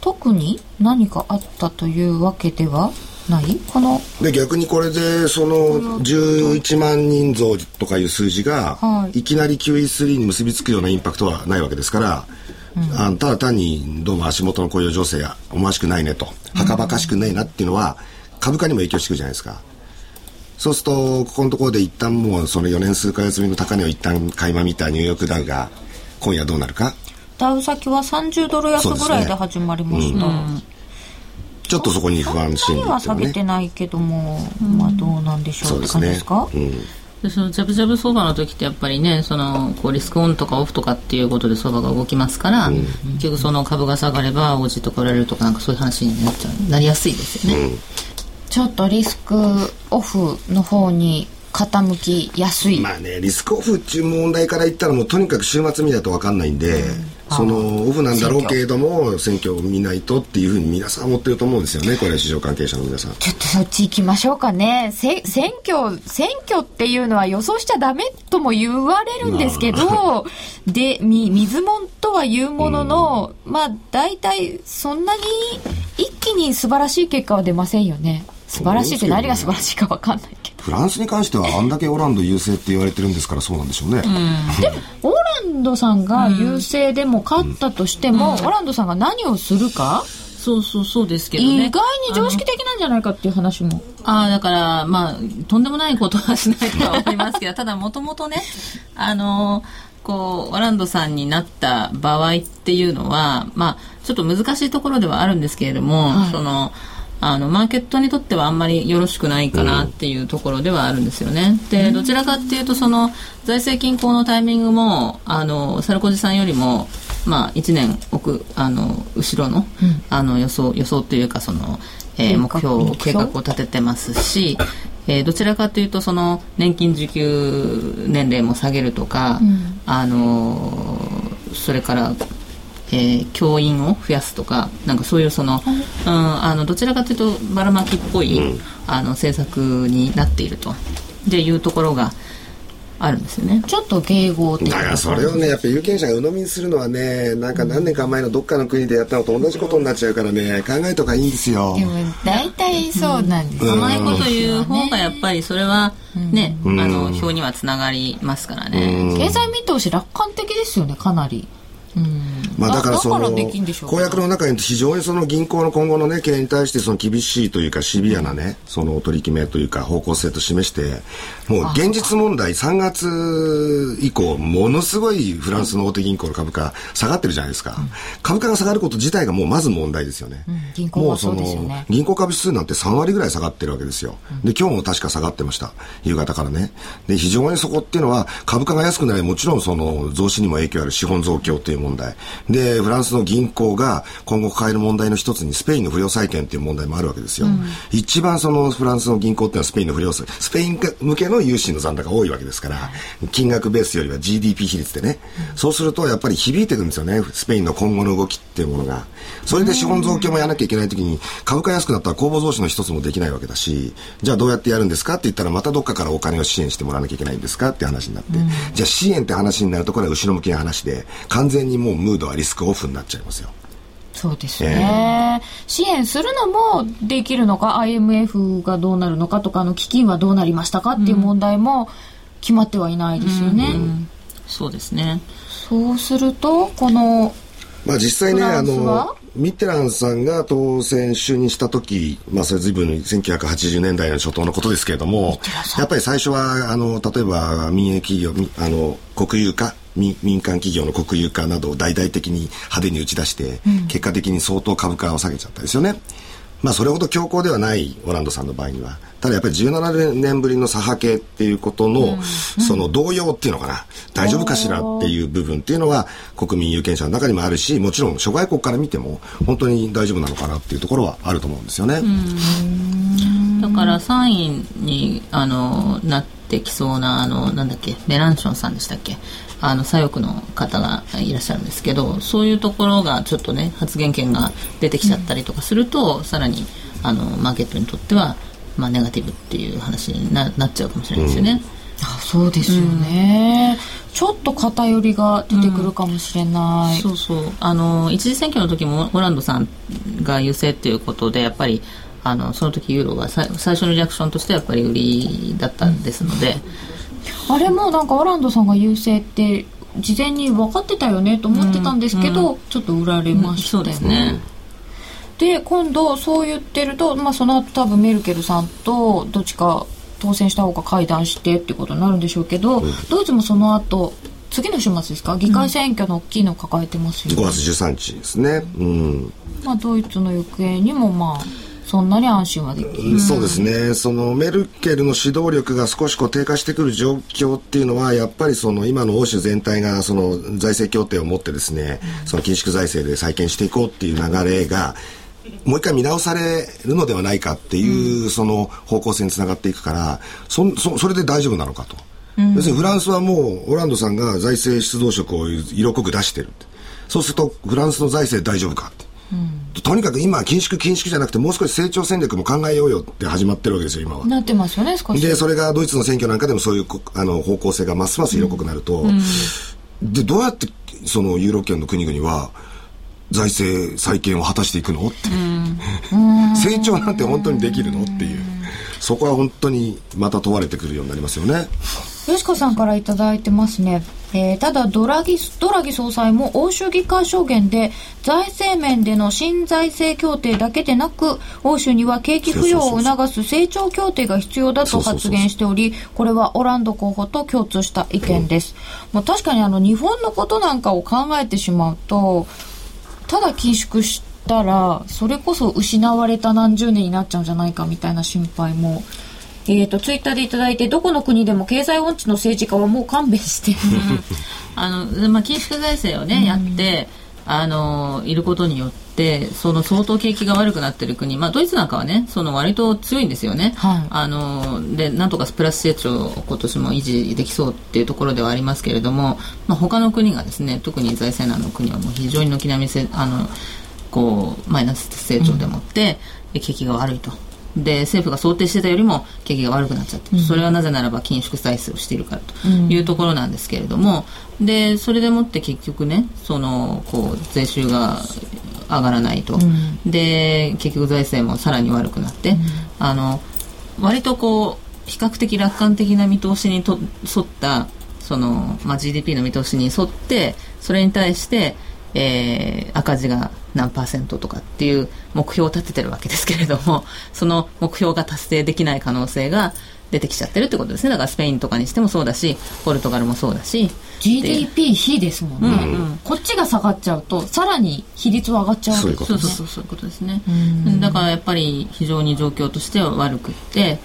特に何かあったというわけではない？こので逆にこれでその11万人増とかいう数字が、い、きなり QE3 に結びつくようなインパクトはないわけですから、うん、あただ単にどうも足元の雇用情勢や思わしくないねとはかばかしくないなっていうのは、株価にも影響してくるじゃないですか。そうするとここのところで一旦もうその4年数か月目の高値を一旦垣間見たニューヨークダウが今夜どうなるかダウ先は30ドル安ぐらいで始まりました、ね。うん、ちょっとそこに不安心理、ね、は下げてないけども、まあどうなんでしょうって感じですか、でそのジャブジャブ相場の時ってやっぱりねそのこうリスクオンとかオフとかっていうことで相場が動きますから、うん、結局その株が下がればおじとか売られるとかなんかそういう話になっちゃう。なりやすいですよね、うん、ちょっとリスクオフの方に傾きやすい。まあねリスクオフっていう問題から言ったらもうとにかく週末見ないと分かんないんで、うんそのオフなんだろうけれども選挙を見ないとっていうふうに皆さん思ってると思うんですよねこれ市場関係者の皆さん。ちょっとそっち行きましょうかね。せ選挙選挙っていうのは予想しちゃダメとも言われるんですけどでみ水もんとは言うものの、うん、まあ大体そんなに一気に素晴らしい結果は出ませんよね。素晴らしいって何が素晴らしいか分かんないフランスに関してはあんだけオランド優勢って言われてるんですからそうなんでしょうね、うん、でもオランドさんが優勢でも勝ったとしても、うん、オランドさんが何をするか？そうそうそうですけどね。意外に常識的なんじゃないかっていう話も。ああ、だから、まあ、とんでもないことはしないとは思いますけど、[LAUGHS] ただもともとね、あのこう、ワランドさんになった場合っていうのは、まあ、ちょっと難しいところではあるんですけれども、はい、その、あのマーケットにとってはあんまりよろしくないかなっていうところではあるんですよね。でどちらかっていうとその財政均衡のタイミングもあのサルコジさんよりも、まあ、1年奥あの後ろの,、あの予想予想というかその、えー、目標計画を立ててますし、えー、どちらかというとその年金受給年齢も下げるとか、うん、あのそれからえー、教員を増やすとかなんかそういうその、うん、あのどちらかというとばらまきっぽい、うん、あの政策になっていると。でいうところがあるんですよね。ちょっと迎合的だか。らそれをねやっぱ有権者が鵜呑みにするのはねなんか何年か前のどっかの国でやったのと同じことになっちゃうからね考えとかいいんですよ。でも大体そうなんです、うん、甘いこと言う方がやっぱりそれはね、うん、あの表にはつながりますからね、うん、経済見通し楽観的ですよねかなりまあ、だからその公約の中に非常にその銀行の今後の、ね、経営に対してその厳しいというかシビアな、ね、その取り決めというか方向性と示してもう現実問題3月以降ものすごいフランスの大手銀行の株価下がってるじゃないですか、うん、株価が下がること自体がもうまず問題ですよね、うん、銀行銀行株指数なんて3割ぐらい下がってるわけですよ、うん、で今日も確か下がってました。夕方からね。で非常にそこっていうのは株価が安くなりもちろんその増資にも影響ある資本増強という問題で、フランスの銀行が今後抱える問題の一つにスペインの不良債権っていう問題もあるわけですよ。うん、一番そのフランスの銀行っていうのはスペインの不良債、スペイン向けの融資の残高が多いわけですから、金額ベースよりは GDP 比率でね、うん、そうするとやっぱり響いてくるんですよね、スペインの今後の動きっていうものが。それで資本増強もやらなきゃいけないときに、株価安くなったら公募増資の一つもできないわけだし、じゃあどうやってやるんですかって言ったらまたどっかからお金を支援してもらわなきゃいけないんですかって話になって、うん、じゃあ支援って話になるとこれは後ろ向きな話で、完全にもうムードはリスクオフになっちゃいますよ。そうですね、えー、支援するのもできるのか IMF がどうなるのかとかの基金はどうなりましたかっていう問題も決まってはいないですよね。うんうん、そうですね。そうするとこのまあ実際ねあのミッテランさんが当選就任した時、まあそれ随分1980年代の初頭のことですけれども、やっぱり最初は、あの、例えば民営企業、あの、国有化民間企業の国有化などを大々的に派手に打ち出して、うん、結果的に相当株価を下げちゃったですよね。まあそれほど強硬ではないオランドさんの場合には。ただやっぱり17年ぶりの左派系っていうことの、うん、その動揺っていうのかな。大丈夫かしらっていう部分っていうのは国民有権者の中にもあるしもちろん諸外国から見ても本当に大丈夫なのかなっていうところはあると思うんですよね。だから3位にあのなってきそうなあのなんだっけメランションさんでしたっけ？あの左翼の方がいらっしゃるんですけどそういうところがちょっとね発言権が出てきちゃったりとかすると、うん、さらにあのマーケットにとっては、まあ、ネガティブっていう話にななっちゃうかもしれないですよね。うん。あそうですよね、うん、ちょっと偏りが出てくるかもしれない、うん、そうそう。あの一次選挙の時もオランドさんが優勢っていうことでやっぱりあのその時ユーロが最初のリアクションとしてやっぱり売りだったんですので、あれもなんかオランドさんが優勢って事前に分かってたよねと思ってたんですけど、うん、ちょっと売られましたよね。ね。で今度そう言ってると、まあ、その後多分メルケルさんとどっちか当選した方が会談してってことになるんでしょうけど、うん、ドイツもその後次の週末ですか？議会選挙の大きいのを抱えてますよね、うん、5月13日ですね、うん。まあ、ドイツの行方にもまあそんなに安心はできる、そうですね。そのメルケルの指導力が少しこう低下してくる状況っていうのはやっぱりその今の欧州全体がその財政協定を持ってですね、うん、その緊縮財政で再建していこうっていう流れがもう一回見直されるのではないかっていう、その方向性につながっていくからそそそれで大丈夫なのかと、うん、要するにフランスはもうオランドさんが財政出動色を色濃く出してるそうするとフランスの財政大丈夫かって。とにかく今、緊縮緊縮じゃなくて、もう少し成長戦略も考えようよって始まってるわけですよ、今は。なってますよね、少し。で、それがドイツの選挙なんかでもそういうあの方向性がますます色濃くなると、うんで、どうやって、そのユーロ圏の国々は、財政再建を果たしていくのって、成長なんて本当にできるのっていう。そこは本当にまた問われてくるようになりますよね。よしこさんから頂いてますね。えー、ただドラギドラギ総裁も欧州議会証言で財政面での新財政協定だけでなく欧州には景気浮揚を促す成長協定が必要だと発言しておりこれはオランド候補と共通した意見です、うん、まあ、確かにあの日本のことなんかを考えてしまうとただ緊縮したらそれこそ失われた何十年になっちゃうんじゃないかみたいな心配もえっ、ー、と、ツイッターでいただいて、どこの国でも経済音痴の政治家はもう勘弁して。[LAUGHS] あの、まあ、緊縮財政をね、やって、あの、いることによって、その相当景気が悪くなってる国、まあ、ドイツなんかはね、その割と強いんですよね。はい、あの、で、なんとかプラス成長を今年も維持できそうっていうところではありますけれども、まあ、他の国がですね、特に財政難の国はもう非常に軒並みせ、あの、こう、マイナス成長でもって、うん、景気が悪いと。で政府が想定してたよりも景気が悪くなっちゃって、うん、それはなぜならば緊縮再生をしているからというところなんですけれども、うん、でそれでもって結局ねそのこう税収が上がらないと、うん、で結局財政もさらに悪くなって、あの割とこう比較的楽観的な見通しにと沿ったその、まあ、GDP の見通しに沿ってそれに対してえー、赤字が何パーセントとかっていう目標を立ててるわけですけれども [LAUGHS] その目標が達成できない可能性が出てきちゃってるってことですね。だからスペインとかにしてもそうだしポルトガルもそうだし。GDP 比ですもんね、うん。うん、こっちが下がっちゃうとさらに比率は上がっちゃうわけですね。そうそうそうそういうことですね。だからやっぱり非常に状況としては悪くって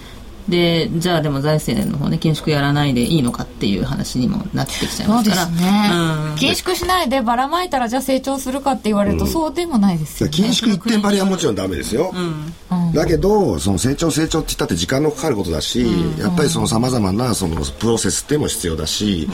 でじゃあでも財政の方ね緊縮やらないでいいのかっていう話にもなってきちゃいますから。そうですね、うん、緊縮しないでばらまいたらじゃあ成長するかって言われると、そうでもないですよ、ね、緊縮一点張りはもちろんダメですよ、うん、だけどその成長成長って言ったって時間のかかることだし、うん、やっぱりそのさまざまなそのプロセスっても必要だし、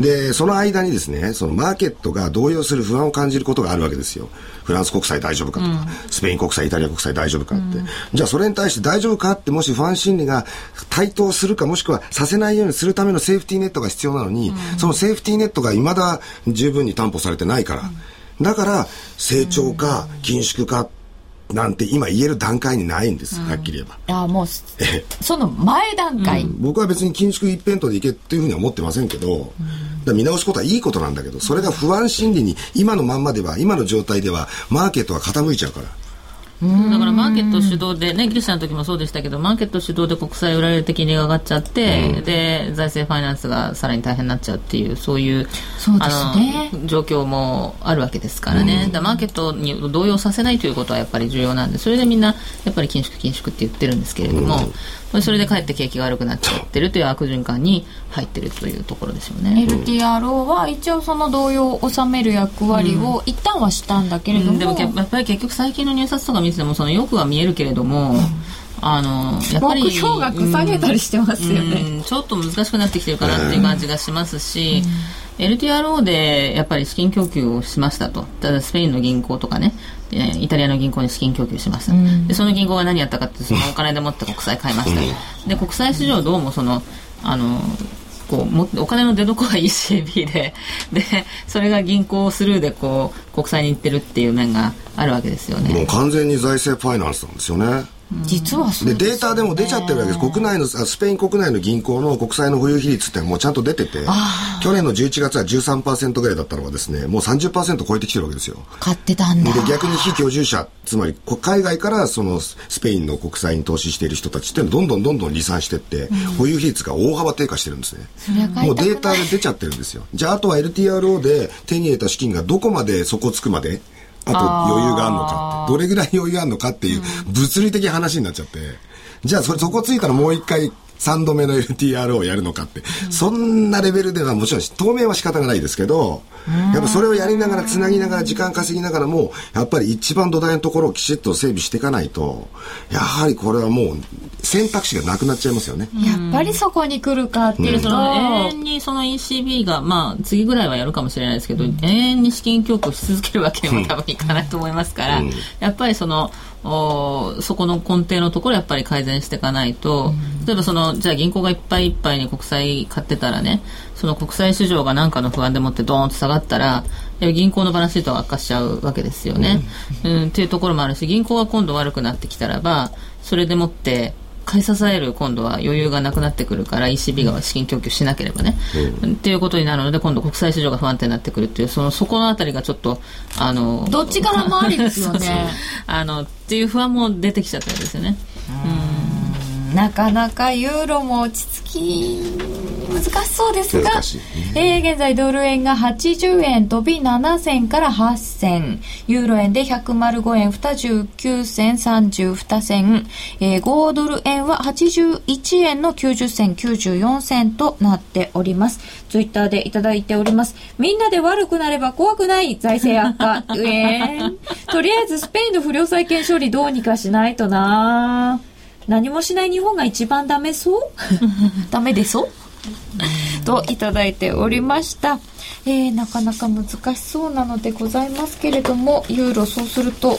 でその間にですねそのマーケットが動揺する不安を感じることがあるわけですよ。フランス国債大丈夫かとか、スペイン国債イタリア国債大丈夫かって、じゃあそれに対して大丈夫かってもし不安心理が対等するかもしくはさせないようにするためのセーフティーネットが必要なのに、うん、そのセーフティーネットがいまだ十分に担保されてないから、うん、だから成長か緊縮かなんて今言える段階にないんです、はっきり言えば。あもう、その前段階、僕は別に緊縮一辺倒でいけっていうふうには思ってませんけど、見直すことはいいことなんだけど、それが不安心理に今のまんまでは、今の状態では、マーケットは傾いちゃうから。だからマーケット主導で、ね、ギリシャの時もそうでしたけど、マーケット主導で国債売られる的に上がっちゃって、うん、で、財政ファイナンスがさらに大変になっちゃうっていう、そういう、そうですね、あの状況もあるわけですからね、うん、マーケットに動揺させないということはやっぱり重要なんで、それでみんな、やっぱり緊縮緊縮って言ってるんですけれども、うんそれでかえって景気が悪くなっちゃってるという悪循環に入ってるというところですよね。LTRO は一応その動揺を収める役割を一旦はしたんだけれども、うん、でもやっぱり結局最近の入札とか見ててもそのよくは見えるけれども、うん。あのやっぱり目標額下げたりしてますよね、うん、ちょっと難しくなってきてるかなっていう感じがしますし、うん、LTRO でやっぱり資金供給をしましたと。ただスペインの銀行とかね。イタリアの銀行に資金供給しました、うん、でその銀行が何やったかってそのお金でもって国債買いました、で国債市場どうもそのあのこうもお金の出所は ECB で。でそれが銀行スルーでこう国債に行ってるっていう面があるわけですよね。もう完全に財政ファイナンスなんですよね実はで、ね、データでも出ちゃってるわけです。国内のスペイン国内の銀行の国債の保有比率ってもうちゃんと出てて去年の11月は13%ぐらいだったのがですねもう30%超えてきてるわけですよ。買ってたんだ。で逆に非居住者つまり海外からそのスペインの国債に投資している人たちってどんどんどんどん離散していって、うん、保有比率が大幅低下してるんですね。もうデータで出ちゃってるんですよ。じゃああとは LTRO で手に入れた資金がどこまで底つくまであと余裕があるのか。って、どれぐらい余裕あるのかっていう物理的話になっちゃって、じゃあそれそこついたらもう一回3度目の LTRO をやるのかって、うん、そんなレベルではもちろん当面は仕方がないですけど、やっぱそれをやりながらつなぎながら時間稼ぎながらもやっぱり一番土台のところをきちっと整備していかないとやはりこれはもう選択肢がなくなっちゃいますよね。やっぱりそこに来るかっていう、その永遠にその ECB が、まあ次ぐらいはやるかもしれないですけど、永遠に資金供給し続けるわけにも多分いかないと思いますから、やっぱりその、おそこの根底のところやっぱり改善していかないと、例えばそのじゃあ銀行がいっぱいいっぱいに国債買ってたらねその国債市場が何かの不安でもってドーンと下がったら銀行のバランスシートは悪化しちゃうわけですよね、うん、うん、っていうところもあるし銀行が今度悪くなってきたらばそれでもって買い支える今度は余裕がなくなってくるから ECB が資金供給しなければね、うん、っていうことになるので今度国際市場が不安定になってくるっていうそのそこのあたりがちょっとあのどっちからもありですよね。[LAUGHS] あのっていう不安も出てきちゃったんですよね。うん。なかなかユーロも落ち着き難しそうですが、えー、現在ドル円が80円飛び7銭から8銭ユーロ円で105円29銭32銭、えー、5ドル円は81円の90銭94銭となっております。ツイッターでいただいております。みんなで悪くなれば怖くない財政悪化。えー、とりあえずスペインの不良債権処理どうにかしないとな。何もしない日本が一番ダメそう？[LAUGHS] [LAUGHS] ダメでそう [LAUGHS] といただいておりました、えー、なかなか難しそうなのでございますけれどもユーロそうすると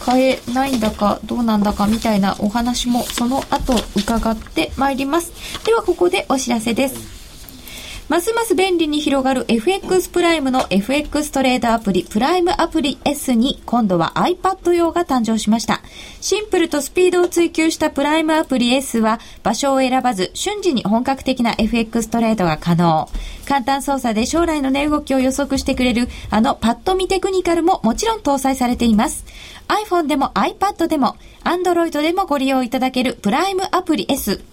買えないんだかどうなんだかみたいなお話もその後伺ってまいります。ではここでお知らせです。ますます便利に広がる FX プライムの FX トレードアプリプライムアプリ S に今度は iPad 用が誕生しました。シンプルとスピードを追求したプライムアプリ S は場所を選ばず瞬時に本格的な FX トレードが可能。簡単操作で将来の値動きを予測してくれるあのパッと見テクニカルももちろん搭載されています。iPhone でも iPad でも Android でもご利用いただけるプライムアプリ S。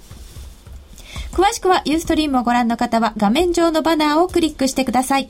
詳しくはユーストリームをご覧の方は画面上のバナーをクリックしてください。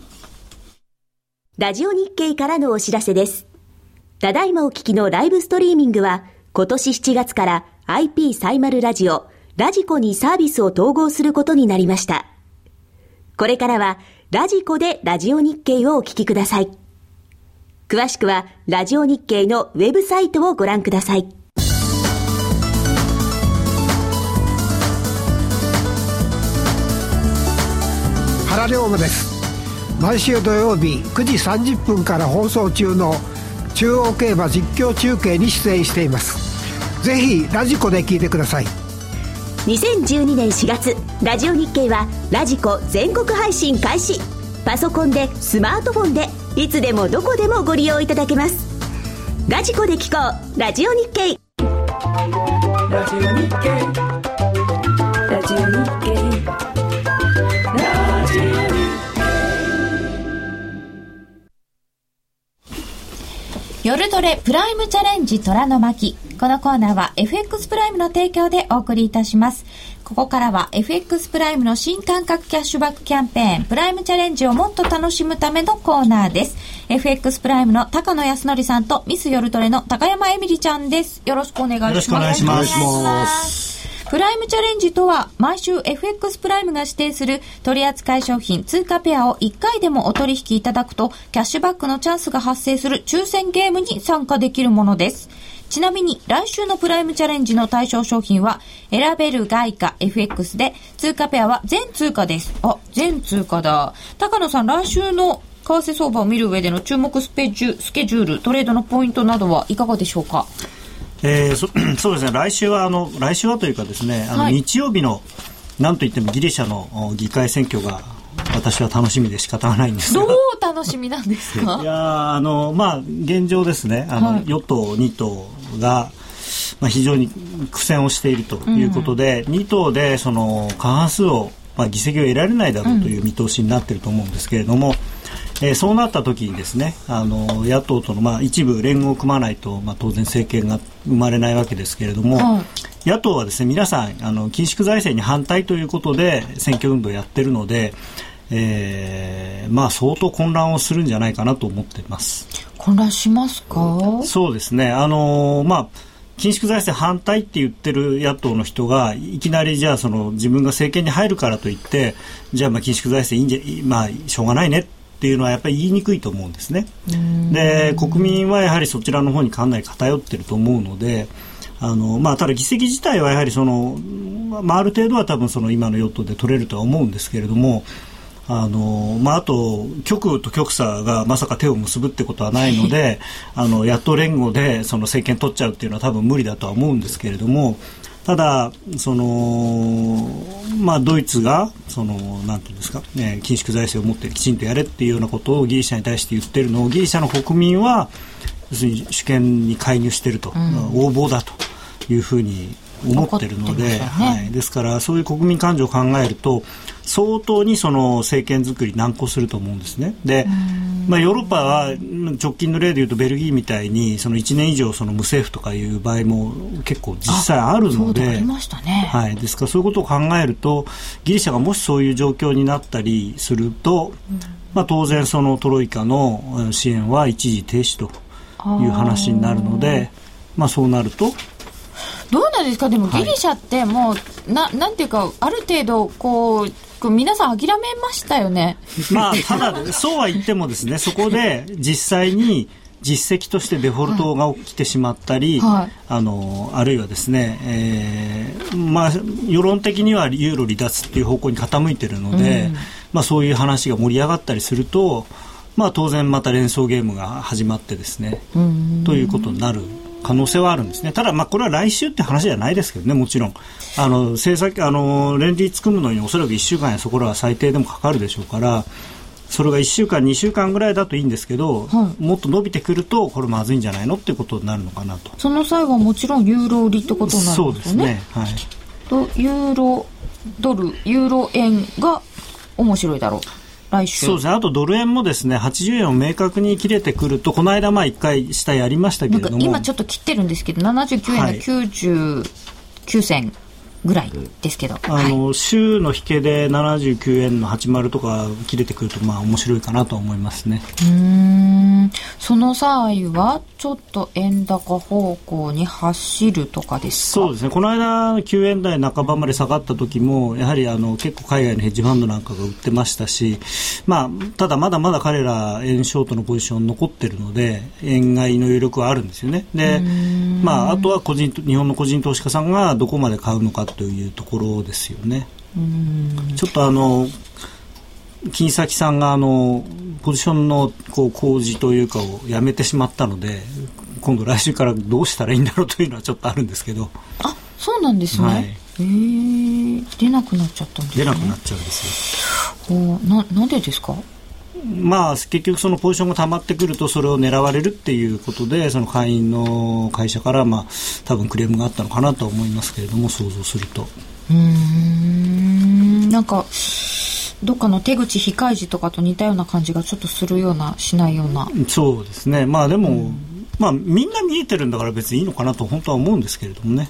ラジオ日経からのお知らせです。ただいまお聞きのライブストリーミングは、今年7月から IP サイマルラジオ、ラジコにサービスを統合することになりました。これからは、ラジコでラジオ日経をお聞きください。詳しくは、ラジオ日経のウェブサイトをご覧ください。原良吾です。毎週土曜日9時30分から放送中の中央競馬実況中継に出演しています。ぜひラジコで聞いてください。2012年4月ラジオ日経はラジコ全国配信開始。パソコンでスマートフォンでいつでもどこでもご利用いただけます。ラジコで聞こうラジオ日経。ラジオ日経夜トレプライムチャレンジ虎の巻。このコーナーは FX プライムの提供でお送りいたします。ここからは FX プライムの新感覚キャッシュバックキャンペーン、プライムチャレンジをもっと楽しむためのコーナーです。FX プライムの高野康則さんとミス夜トレの高山エミリちゃんです。よろしくお願いします。よろしくお願いします。プライムチャレンジとは、毎週 FX プライムが指定する取扱い商品通貨ペアを1回でもお取引いただくと、キャッシュバックのチャンスが発生する抽選ゲームに参加できるものです。ちなみに、来週のプライムチャレンジの対象商品は、選べる外貨 FX で、通貨ペアは全通貨です。あ、全通貨だ。高野さん、来週の為替相場を見る上での注目スペジュスケジュール、トレードのポイントなどはいかがでしょうか？えー、そ [CLEARS THROAT] そうですね。来週はあの来週はというかですねあの、日曜日のなんといってもギリシャの議会選挙が私は楽しみで仕方がないんですどう楽しみなんですか？[LAUGHS] いやあのまあ現状ですね。あの、はい、与党2党がまあ、非常に苦戦をしているということで、うん、2党でその過半数を、まあ、議席を得られないだろうという見通しになっていると思うんですけれども、えー、そうなった時にですねあの野党との、まあ、一部連合を組まないと、まあ、当然政権が生まれないわけですけれども、はい、野党はですね皆さんあの緊縮財政に反対ということで選挙運動をやってるので、えー、まあ相当混乱をするんじゃないかなと思っています。混乱しますか？そうですね。あのまあ緊縮財政反対って言ってる野党の人がいきなりじゃあその自分が政権に入るからといってじゃあまあ緊縮財政いいんじゃまあしょうがないねっていうのはやっぱり言いにくいと思うんですね。で国民はやはりそちらの方にかなり偏ってると思うのであのまあ、ただ議席自体はやはりその、まあ、ある程度は多分その今の与党で取れるとは思うんですけれどもあのまあ、あと極右と極左がまさか手を結ぶってことはないので [LAUGHS] あの野党連合でその政権取っちゃうっていうのは多分無理だとは思うんですけれどもただその、まあ、ドイツがそのなんていうんですか、ね、緊縮財政を持ってきちんとやれっていうようなことをギリシャに対して言っているのをギリシャの国民は要するに主権に介入していると、うん、横暴だというふうに思ってるので、ね、はい、ですからそういう国民感情を考えると相当にその政権作り難航すると思うんですね。で、まあ、ヨーロッパは直近の例でいうとベルギーみたいにその1年以上その無政府とかいう場合も結構実際あるので、ね、はい、ですからそういうことを考えるとギリシャがもしそういう状況になったりすると、まあ、当然そのトロイカの支援は一時停止という話になるので、まあ、そうなると。どうなんですか？でもギリシャってもう、はい、ななんていうかある程度こう皆さん諦めましたよね。まあ、ただ、そうは言ってもですね、[LAUGHS] そこで実際に実績としてデフォルトが起きてしまったり、はい、あのあるいはですね、えーまあ、世論的にはユーロ離脱っていう方向に傾いているので、うん、まあ、そういう話が盛り上がったりすると、まあ、当然また連想ゲームが始まってですね、ということになる可能性はあるんですね。ただ、まあ、これは来週って話じゃないですけどね、もちろん。あの、政策、あの、連立組むのにおそらく1週間やそこらは最低でもかかるでしょうから、それが1週間、2週間ぐらいだといいんですけど、はい、もっと伸びてくると、これまずいんじゃないのっていうことになるのかなと。その際はもちろんユーロ売りってことになるんですよね。そうですね。はい。と、ユーロドル、ユーロ円が面白いだろう。来週。そうですね、あとドル円もですね80円を明確に切れてくると、この間、まあ1回下やりましたけれども、今ちょっと切ってるんですけど、79円の99銭ぐらいですけど、あの、はい、週の引けで79円の80とか切れてくるとまあ面白いかなと思いますね。うん。その際はちょっと円高方向に走るとかですそうですね。この間9円台半ばまで下がった時もやはりあの結構海外のヘッジファンドなんかが売ってましたし、まあ、ただまだまだ彼ら円ショートのポジション残ってるので円買いの余力はあるんですよね。で、まあ、あとは個人日本の個人投資家さんがどこまで買うのかというところですよね。ちょっとあの金先さんがあのポジションのこう工事というかをやめてしまったので今度来週からどうしたらいいんだろうというのはちょっとあるんですけど。あそうなんですね、はい、えー、出なくなっちゃったんです、ね、出なくなっちゃうんですよ。ななんでですか？まあ、結局そのポジションが溜まってくるとそれを狙われるっていうことでその会員の会社から、まあ、多分クレームがあったのかなと思いますけれども想像すると。うん。なんかどっかの手口非開示とかと似たような感じがちょっとするようなしないような。そうですね。まあでも、うん。まあ、みんな見えてるんだから別にいいのかなと本当は思うんですけれどもね、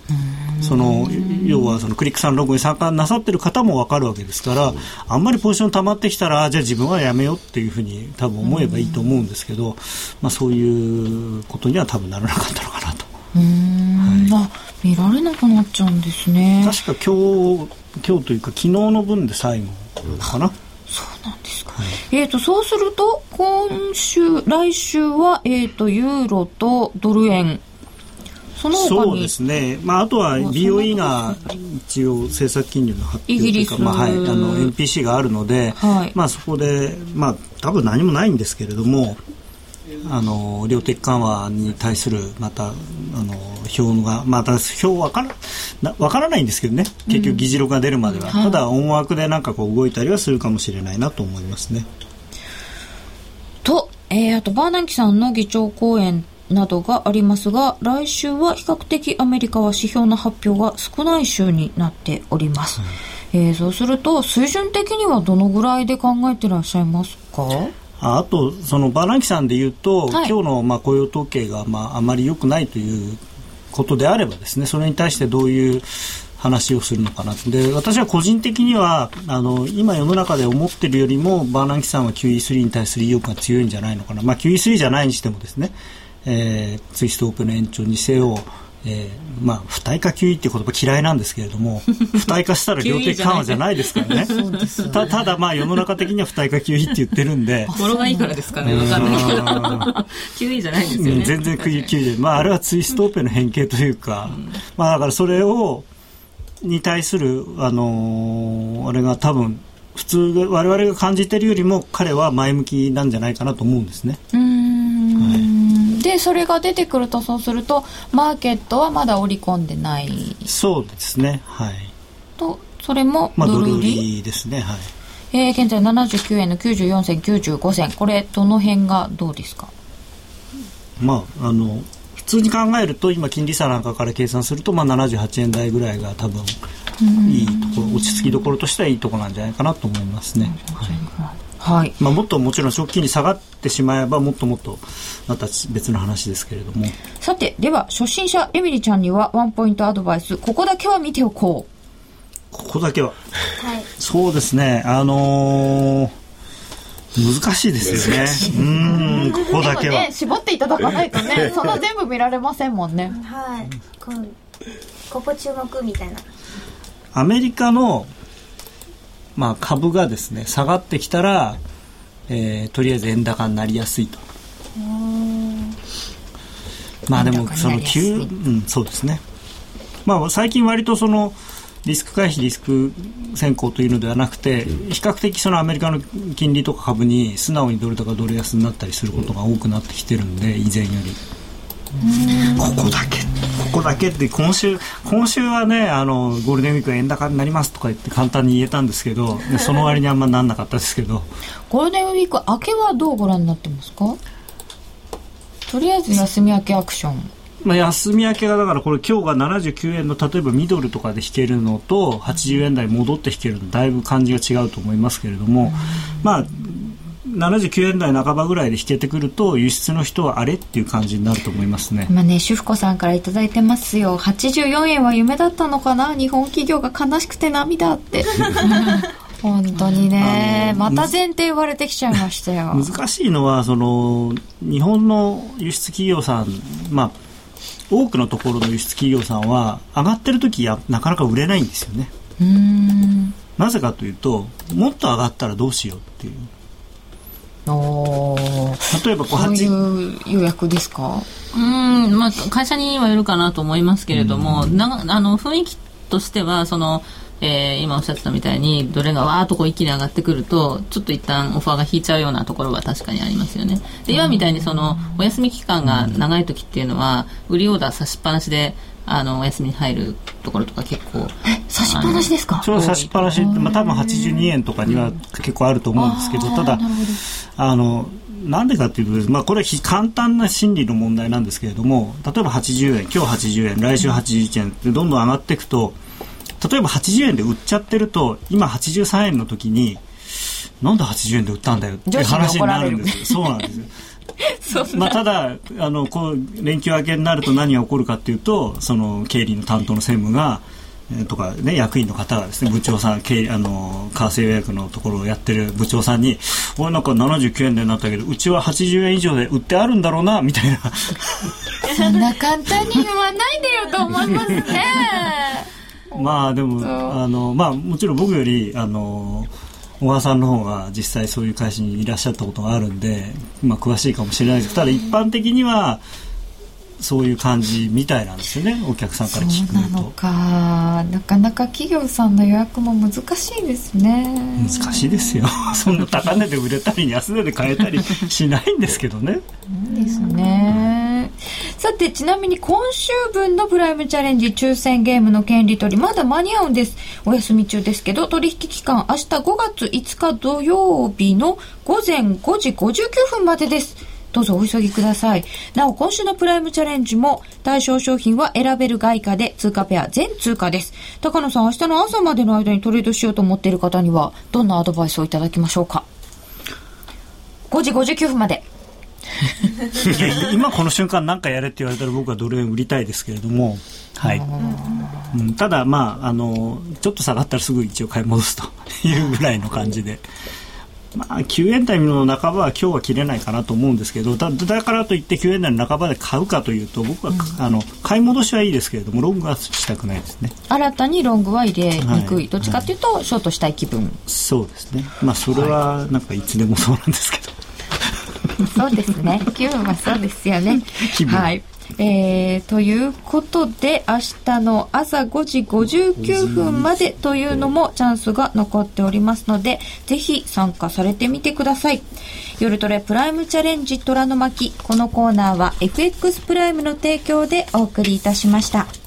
その要はそのクリックさんログに参加なさってる方も分かるわけですから、あんまりポジション溜まってきたら、じゃあ自分はやめようっていうふうに多分思えばいいと思うんですけど、まあ、そういうことには多分ならなかったのかなと。はい、あ見られなくなっちゃうんですね。確か今日今日というか昨日の分で最後かな。そうなんですか。はい、えっ、ー、と、そうすると、今週、来週は、えっ、ー、と、ユーロとドル円。そのそうですね、まあ、あとは BOE が一応政策金利の発表というか、まあはい、あの NPC があるので、はい、まあ、そこで、まあ、多分何もないんですけれども、あの量的緩和に対するまたあの票がまた票わからわからないんですけどね。結局議事録が出るまでは、うん、ただ思惑でなんかこう動いたりはするかもしれないなと思いますね。と、えー、あとバーナンキさんの議長講演などがありますが、来週は比較的アメリカは指標の発表が少ない週になっております。うん、えー、そうすると、水準的にはどのぐらいで考えてらっしゃいますか？あと、そのバランキさんで言うと、はい、今日のまあ雇用統計がまああまり良くないということであればですね、それに対してどういう話をするのかなで私は個人的にはあの今世の中で思っているよりもバーナンキさんは QE3 に対する意欲が強いんじゃないのかな、まあ、QE3 じゃないにしてもですね、えー、ツイストオープンの延長にせよえー、まあ、不対化 QE っていう言葉嫌いなんですけれども、不対化したら量的緩和じゃないですからね。たただまあ世の中的には不対化 QE って言ってるんで。語呂がいいからですかね、わかんないけど。QE じゃないですよね。全然 QE で、まああれはツイストオープンの変形というか、まあだからそれを、に対する、あのー、あれが多分、普通我々が感じているよりも彼は前向きなんじゃないかなと思うんですね。はい、でそれが出てくるとそうするとマーケットはまだ織り込んでない。そうですねはい。とそれもドル売り,、まあ、ですねはい。えー、現在79円の94銭95銭。これどの辺がどうですか？まああの普通に考えると今金利差なんかから計算すると、まあ、78円台ぐらいが多分いいところ落ち着きどころとしてはいいところなんじゃないかなと思いますね。はいまあ、もっともちろん食器に下がってしまえばもっともっとまた別の話ですけれどもさてでは初心者エミリちゃんにはワンポイントアドバイスここだけは見ておこうここだけは、はい、そうですねあのー難しいですよね。うん、ここだけは。ね、絞っていただかないとね、その全部見られませんもんね。はい。こここ注目みたいな。アメリカの、まあ、株がですね、下がってきたら、えー、とりあえず円高になりやすいと。まあでも、その急、うん、そうですね。まあ、最近割とその、リスク回避、リスク先行というのではなくて、比較的そのアメリカの金利とか株に素直にドル高ドル安になったりすることが多くなってきてるんで、以前より。ここだけ、ここだけって今週、今週はね、あの、ゴールデンウィーク円高になりますとか言って簡単に言えたんですけど、その割にあんまなんなかったですけど。ゴールデンウィーク明けはどうご覧になってますか？とりあえず休み明けアクション。まあ、休み明けがだからこれ今日が79円の例えばミドルとかで引けるのと80円台戻って引けるのだいぶ感じが違うと思いますけれども、まあ79円台半ばぐらいで引けてくると輸出の人はあれっていう感じになると思いますね。今ね主婦子さんから頂いてますよ。84円は夢だったのかな？日本企業が悲しくて涙って。[LAUGHS] 本当にねまた前提言われてきちゃいましたよ。難しいのはその日本の輸出企業さんまあ多くのところの輸出企業さんは上がってる時やなかなか売れないんですよね。なぜかというともっと上がったらどうしようっていう例えばこういう予約ですか？うんまあ会社にはよるかなと思いますけれども、なあの雰囲気としてはそのえー、今おっしゃってたみたいにどれがわーっとこう一気に上がってくるとちょっと一旦オファーが引いちゃうようなところは確かにありますよね。で今みたいにそのお休み期間が長い時っていうのは売りオーダー差しっぱなしであのお休みに入るところとか結構差しっぱなしですか？そう差しっぱなしまあ、多分82円とかには結構あると思うんですけど、ただあのなんでかっていうと、まあ、これは簡単な心理の問題なんですけれども例えば80円今日80円来週81円ってどんどん上がっていくと例えば80円で売っちゃってると今83円の時になんで80円で売ったんだよって話になるんですよ。そうなんですよ。まあ、ただあのこう連休明けになると何が起こるかというとその経理の担当の専務がとか、ね、役員の方がですね部長さん経あの為替予約のところをやってる部長さんに「俺なんか79円でなったけどうちは80円以上で売ってあるんだろうな」みたいな。そんな簡単に言わないでよと思いますね。[LAUGHS] まあでもあのまあもちろん僕よりあの小川さんの方が実際そういう会社にいらっしゃったことがあるんで、まあ、詳しいかもしれないです。ただ一般的にはそういう感じみたいなんですよねお客さんから聞くと。なのか。なかなか企業さんの予約も難しいですね。難しいですよ。[LAUGHS] そんな高値で売れたり安値で買えたり [LAUGHS] しないんですけどね。ですね。さてちなみに今週分のプライムチャレンジ抽選ゲームの権利取りまだ間に合うんです。お休み中ですけど取引期間明日5月5日土曜日の午前5時59分までですどうぞお急ぎください。なお、今週のプライムチャレンジも対象商品は選べる外貨で通貨ペア全通貨です。高野さん、明日の朝までの間にトレードしようと思っている方には、どんなアドバイスをいただきましょうか ?5 時59分まで。今この瞬間何かやれって言われたら僕はドル円売りたいですけれども、はいうん、ただ、まあ、あのちょっと下がったらすぐ一応買い戻すというぐらいの感じで。まあ、9円台の半ばは今日は切れないかなと思うんですけどだだからといって9円台の半ばで買うかというと僕は、うん、あの買い戻しはいいですけれどもロングはしたくないですね。新たにロングは入れにくい、はい、どっちかというと、ショートしたい気分。そうですね。まあそれはなんかいつでもそうなんですけど、そうですね。気分はそうですよね。[LAUGHS] はいえー、ということで明日の朝5時59分までというのもチャンスが残っておりますのでぜひ参加されてみてください。夜トレプライムチャレンジ虎の巻このコーナーは FX プライムの提供でお送りいたしました。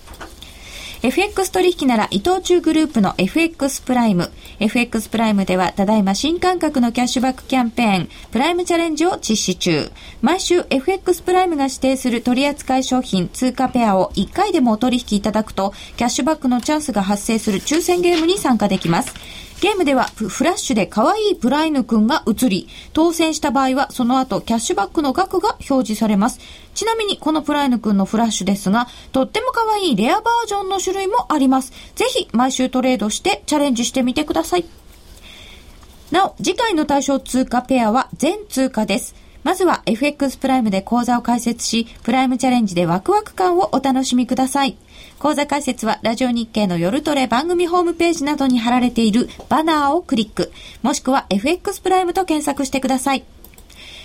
FX 取引なら伊藤忠グループの FX プライム。FX プライムではただいま新感覚のキャッシュバックキャンペーン、プライムチャレンジを実施中。毎週 FX プライムが指定する取扱商品、通貨ペアを1回でもお取引いただくと、キャッシュバックのチャンスが発生する抽選ゲームに参加できます。ゲームではフラッシュで可愛いプライヌくんが映り、当選した場合はその後キャッシュバックの額が表示されます。ちなみにこのプライヌくんのフラッシュですが、とっても可愛いレアバージョンの種類もあります。ぜひ毎週トレードしてチャレンジしてみてください。なお、次回の対象通貨ペアは全通貨です。まずは FX プライムで講座を開設し、プライムチャレンジでワクワク感をお楽しみください。講座解説はラジオ日経の夜トレ番組ホームページなどに貼られているバナーをクリック、もしくは FX プライムと検索してください。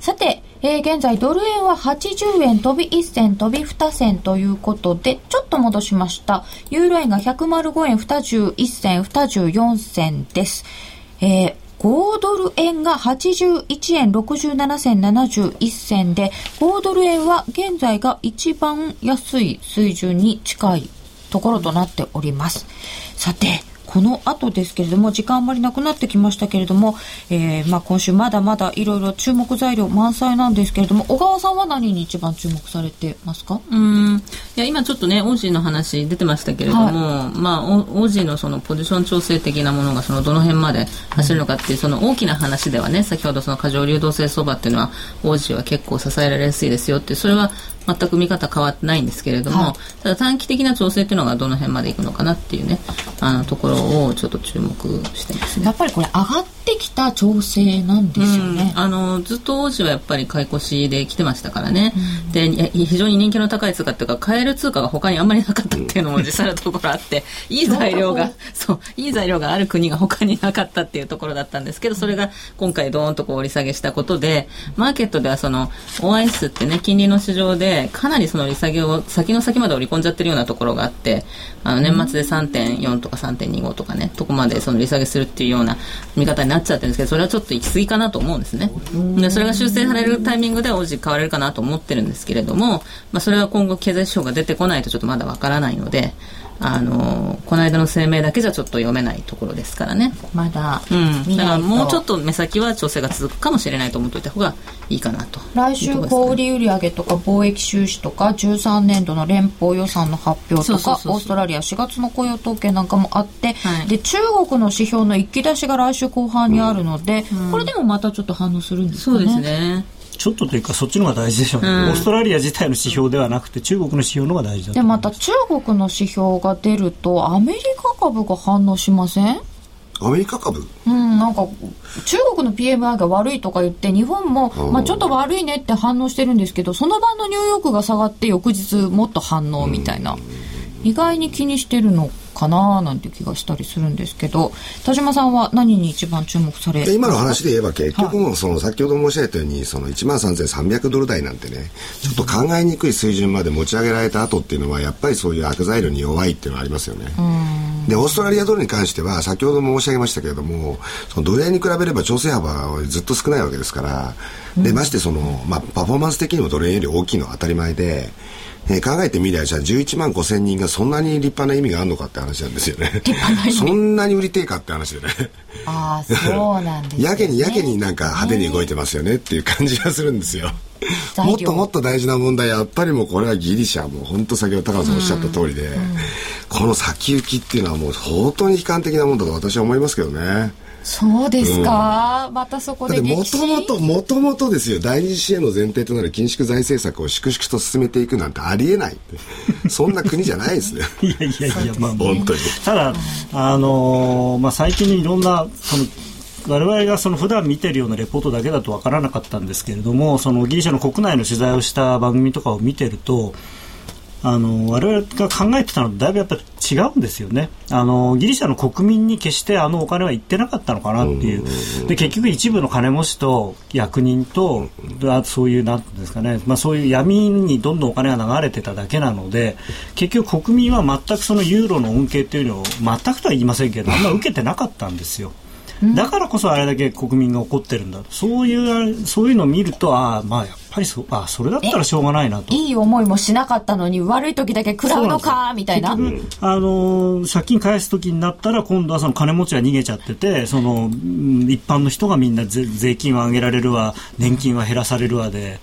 さて、えー、現在ドル円は80円飛び1銭飛び2銭ということで、ちょっと戻しました。ユーロ円が105円21銭24銭です。えー5ドル円が81円67銭71銭で、5ドル円は現在が一番安い水準に近いところとなっております。さて、この後ですけれども、時間あんまりなくなってきましたけれども、えー、まあ今週まだまだいろいろ注目材料満載なんですけれども、小川さんは何に一番注目されてますか？うん。いや、今ちょっとね、オージーの話出てましたけれども、はい、まあ、オージーのそのポジション調整的なものがそのどの辺まで走るのかっていう、その大きな話ではね、先ほどその過剰流動性相場っていうのは、オージーは結構支えられやすいですよって、それは全く見方変わってないんですけれども、はい、ただ短期的な調整っていうのがどの辺までいくのかなっていうねあのところをちょっと注目してますね。やっぱりこれ上がってきた調整なんですよね、うん、あのずっと王子はやっぱり買い越しで来てましたからね、うん、で非常に人気の高い通貨っていうか買える通貨が他にあんまりなかったっていうのも実際のところあって、[LAUGHS] いい材料が、そう、いい材料がある国が他になかったっていうところだったんですけど、それが今回ドーンとこう利下げしたことで、マーケットではその OIS ってね、金利の市場でかなりその利下げを先の先まで織り込んじゃってるようなところがあって、あの年末で3.4とか3.25とかね、とこまでその利下げするっていうような見方になっちゃってるんですけど、それはちょっと行き過ぎかなと思うんですね。で、それが修正されるタイミングで王子変われるかなと思ってるんですけれども、まあそれは今後経済指標が出てこないとちょっとまだわからないので、あのこの間の声明だけじゃちょっと読めないところですからね。まだ、うん、だからもうちょっと目先は調整が続くかもしれないと思っておいた方がいいかなと。来週小売売上とか貿易収支とか13年度の連邦予算の発表とかオーストラリア4月の雇用統計なんかもあって、はい、で中国の指標の一気出しが来週後半にあるので、うん、これでもまたちょっと反応するんですかね。そうですねちょっとというかそっちの方が大事でしょうね、うん、オーストラリア自体の指標ではなくて中国の指標の方が大事だでまた中国の指標が出るとアメリカ株が反応しません？アメリカ株？うんなんか中国の PMI が悪いとか言って日本も、まあ、ちょっと悪いねって反応してるんですけどその晩のニューヨークが下がって翌日もっと反応みたいな、意外に気にしてるのかななんて気がしたりするんですけど田島さんは何に一番注目され今の話で言えば結局もその先ほど申し上げたようにその1万3300ドル台なんてねちょっと考えにくい水準まで持ち上げられた後っていうのはやっぱりそういう悪材料に弱いっていうのはありますよね。でオーストラリアドルに関しては先ほども申し上げましたけれどもそのドル円に比べれば調整幅はずっと少ないわけですからでましてその、まあ、パフォーマンス的にもドル円より大きいのは当たり前で。えー、考えてみりゃじゃあ11万5千人がそんなに立派な意味があるのかって話なんですよね。そんなに売りてえかって話でね。ああそうなんです、ね、やけにやけになんか派手に動いてますよねっていう感じがするんですよ。もっともっと大事な問題やっぱりもうこれはギリシャもう本当先ほど高野さんおっしゃった通りで、この先行きっていうのはもう相当に悲観的なもんだと私は思いますけどねそうですか、うん、またそこでもともともともとですよ。第二次支援の前提となる緊縮財政策を粛々と進めていくなんてありえない [LAUGHS] そんな国じゃないですね。いやいやいやまあ本当に。ただあのー、まあ最近いろんなその我々がその普段見てるようなレポートだけだと分からなかったんですけれどもそのギリシャの国内の取材をした番組とかを見てるとあの我々が考えてたのとだいぶやっぱ違うんですよね。あのギリシャの国民に決してあのお金は行ってなかったのかなっていう。で結局一部の金持ちと役人とあそういうなんですかね、まあ、そういう闇にどんどんお金が流れてただけなので結局国民は全くそのユーロの恩恵というのを全くとは言いませんけどあんま受けてなかったんですよ。だからこそあれだけ国民が怒ってるんだそういうそういうのを見るとああまあやっぱりそあそれだったらしょうがないなと。いい思いもしなかったのに悪い時だけ食らうのかみたいな。あの借金返す時になったら今度はその金持ちは逃げちゃっててその一般の人がみんな税金は上げられるわ年金は減らされるわで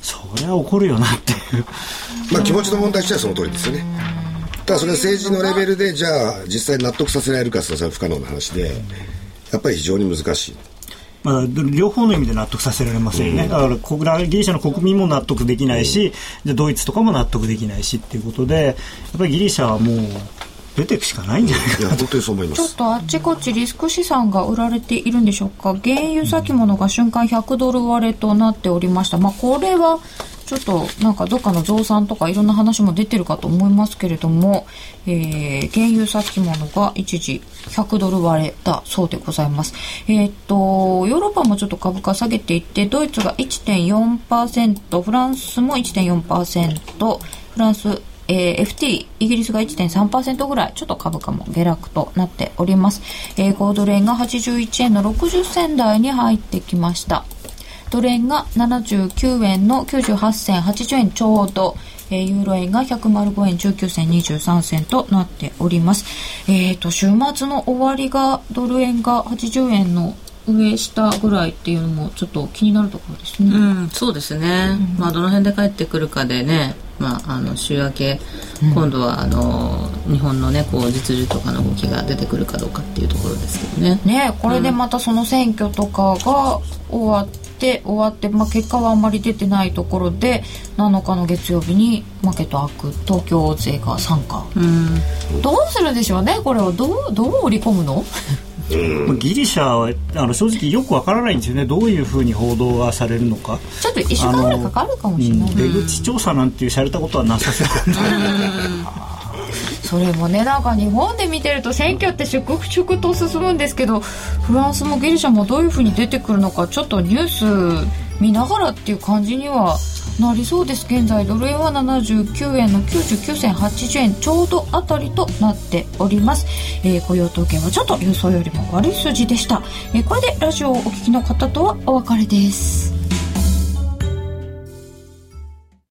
そりゃ怒るよなっていう。[LAUGHS] まあ気持ちの問題としてはその通りですよね。ただそれは政治のレベルでじゃあ実際納得させられるかそれは不可能な話で、やっぱり非常に難しい。まあ、両方の意味で納得させられませんよね、うん、だからギリシャの国民も納得できないし、うん、ドイツとかも納得できないしっていうことで、やっぱりギリシャはもう、出ていくしかないんじゃないかな本当にそう思います。ちょっとあっちこっちリスク資産が売られているんでしょうか。原油先物が瞬間100ドル割れとなっておりました、まあ、これはちょっとなんかどっかの増産とかいろんな話も出てるかと思いますけれども、えー、原油先物が一時100ドル割れだそうでございます。えー、っと、ヨーロッパもちょっと株価下げていって、ドイツが1.4%、フランスも1.4%、フランスえー、FT、イギリスが1.3%ぐらい、ちょっと株価も下落となっております。えー、5ドル円が81円の60銭台に入ってきました。ドル円が79円の98銭80円ちょうど、えー、ユーロ円が105円19銭23銭となっております。えっ、ー、と、週末の終わりがドル円が80円の上下ぐらいっていうのもちょっと気になるところですね。うん、そうですね。うん、まあどの辺で帰ってくるかでね、まああの週明け、今度はあの日本のねこう実需とかの動きが出てくるかどうかっていうところですけどね。ね、これでまたその選挙とかが終わって。て終わって、まあ、結果はあんまり出てないところで7日の月曜日にマーケット開く東京勢が参加。どうするんでしょうねこれをどうどう織り込むの？うん、ギリシャはあの正直よくわからないんですよね。どういうふうに報道がされるのか。ちょっと1週間ぐらいかかるかもしれない、出口調査なんていうしゃれたことはなさそう [LAUGHS] それもねなんか日本で見てると選挙って粛々と進むんですけどフランスもギリシャもどういうふうに出てくるのかちょっとニュース見ながらっていう感じにはなりそうです。現在ドル円は79円の99銭80円ちょうどあたりとなっております、えー、雇用統計はちょっと予想よりも悪い数字でした、えー、これでラジオをお聞きの方とはお別れです。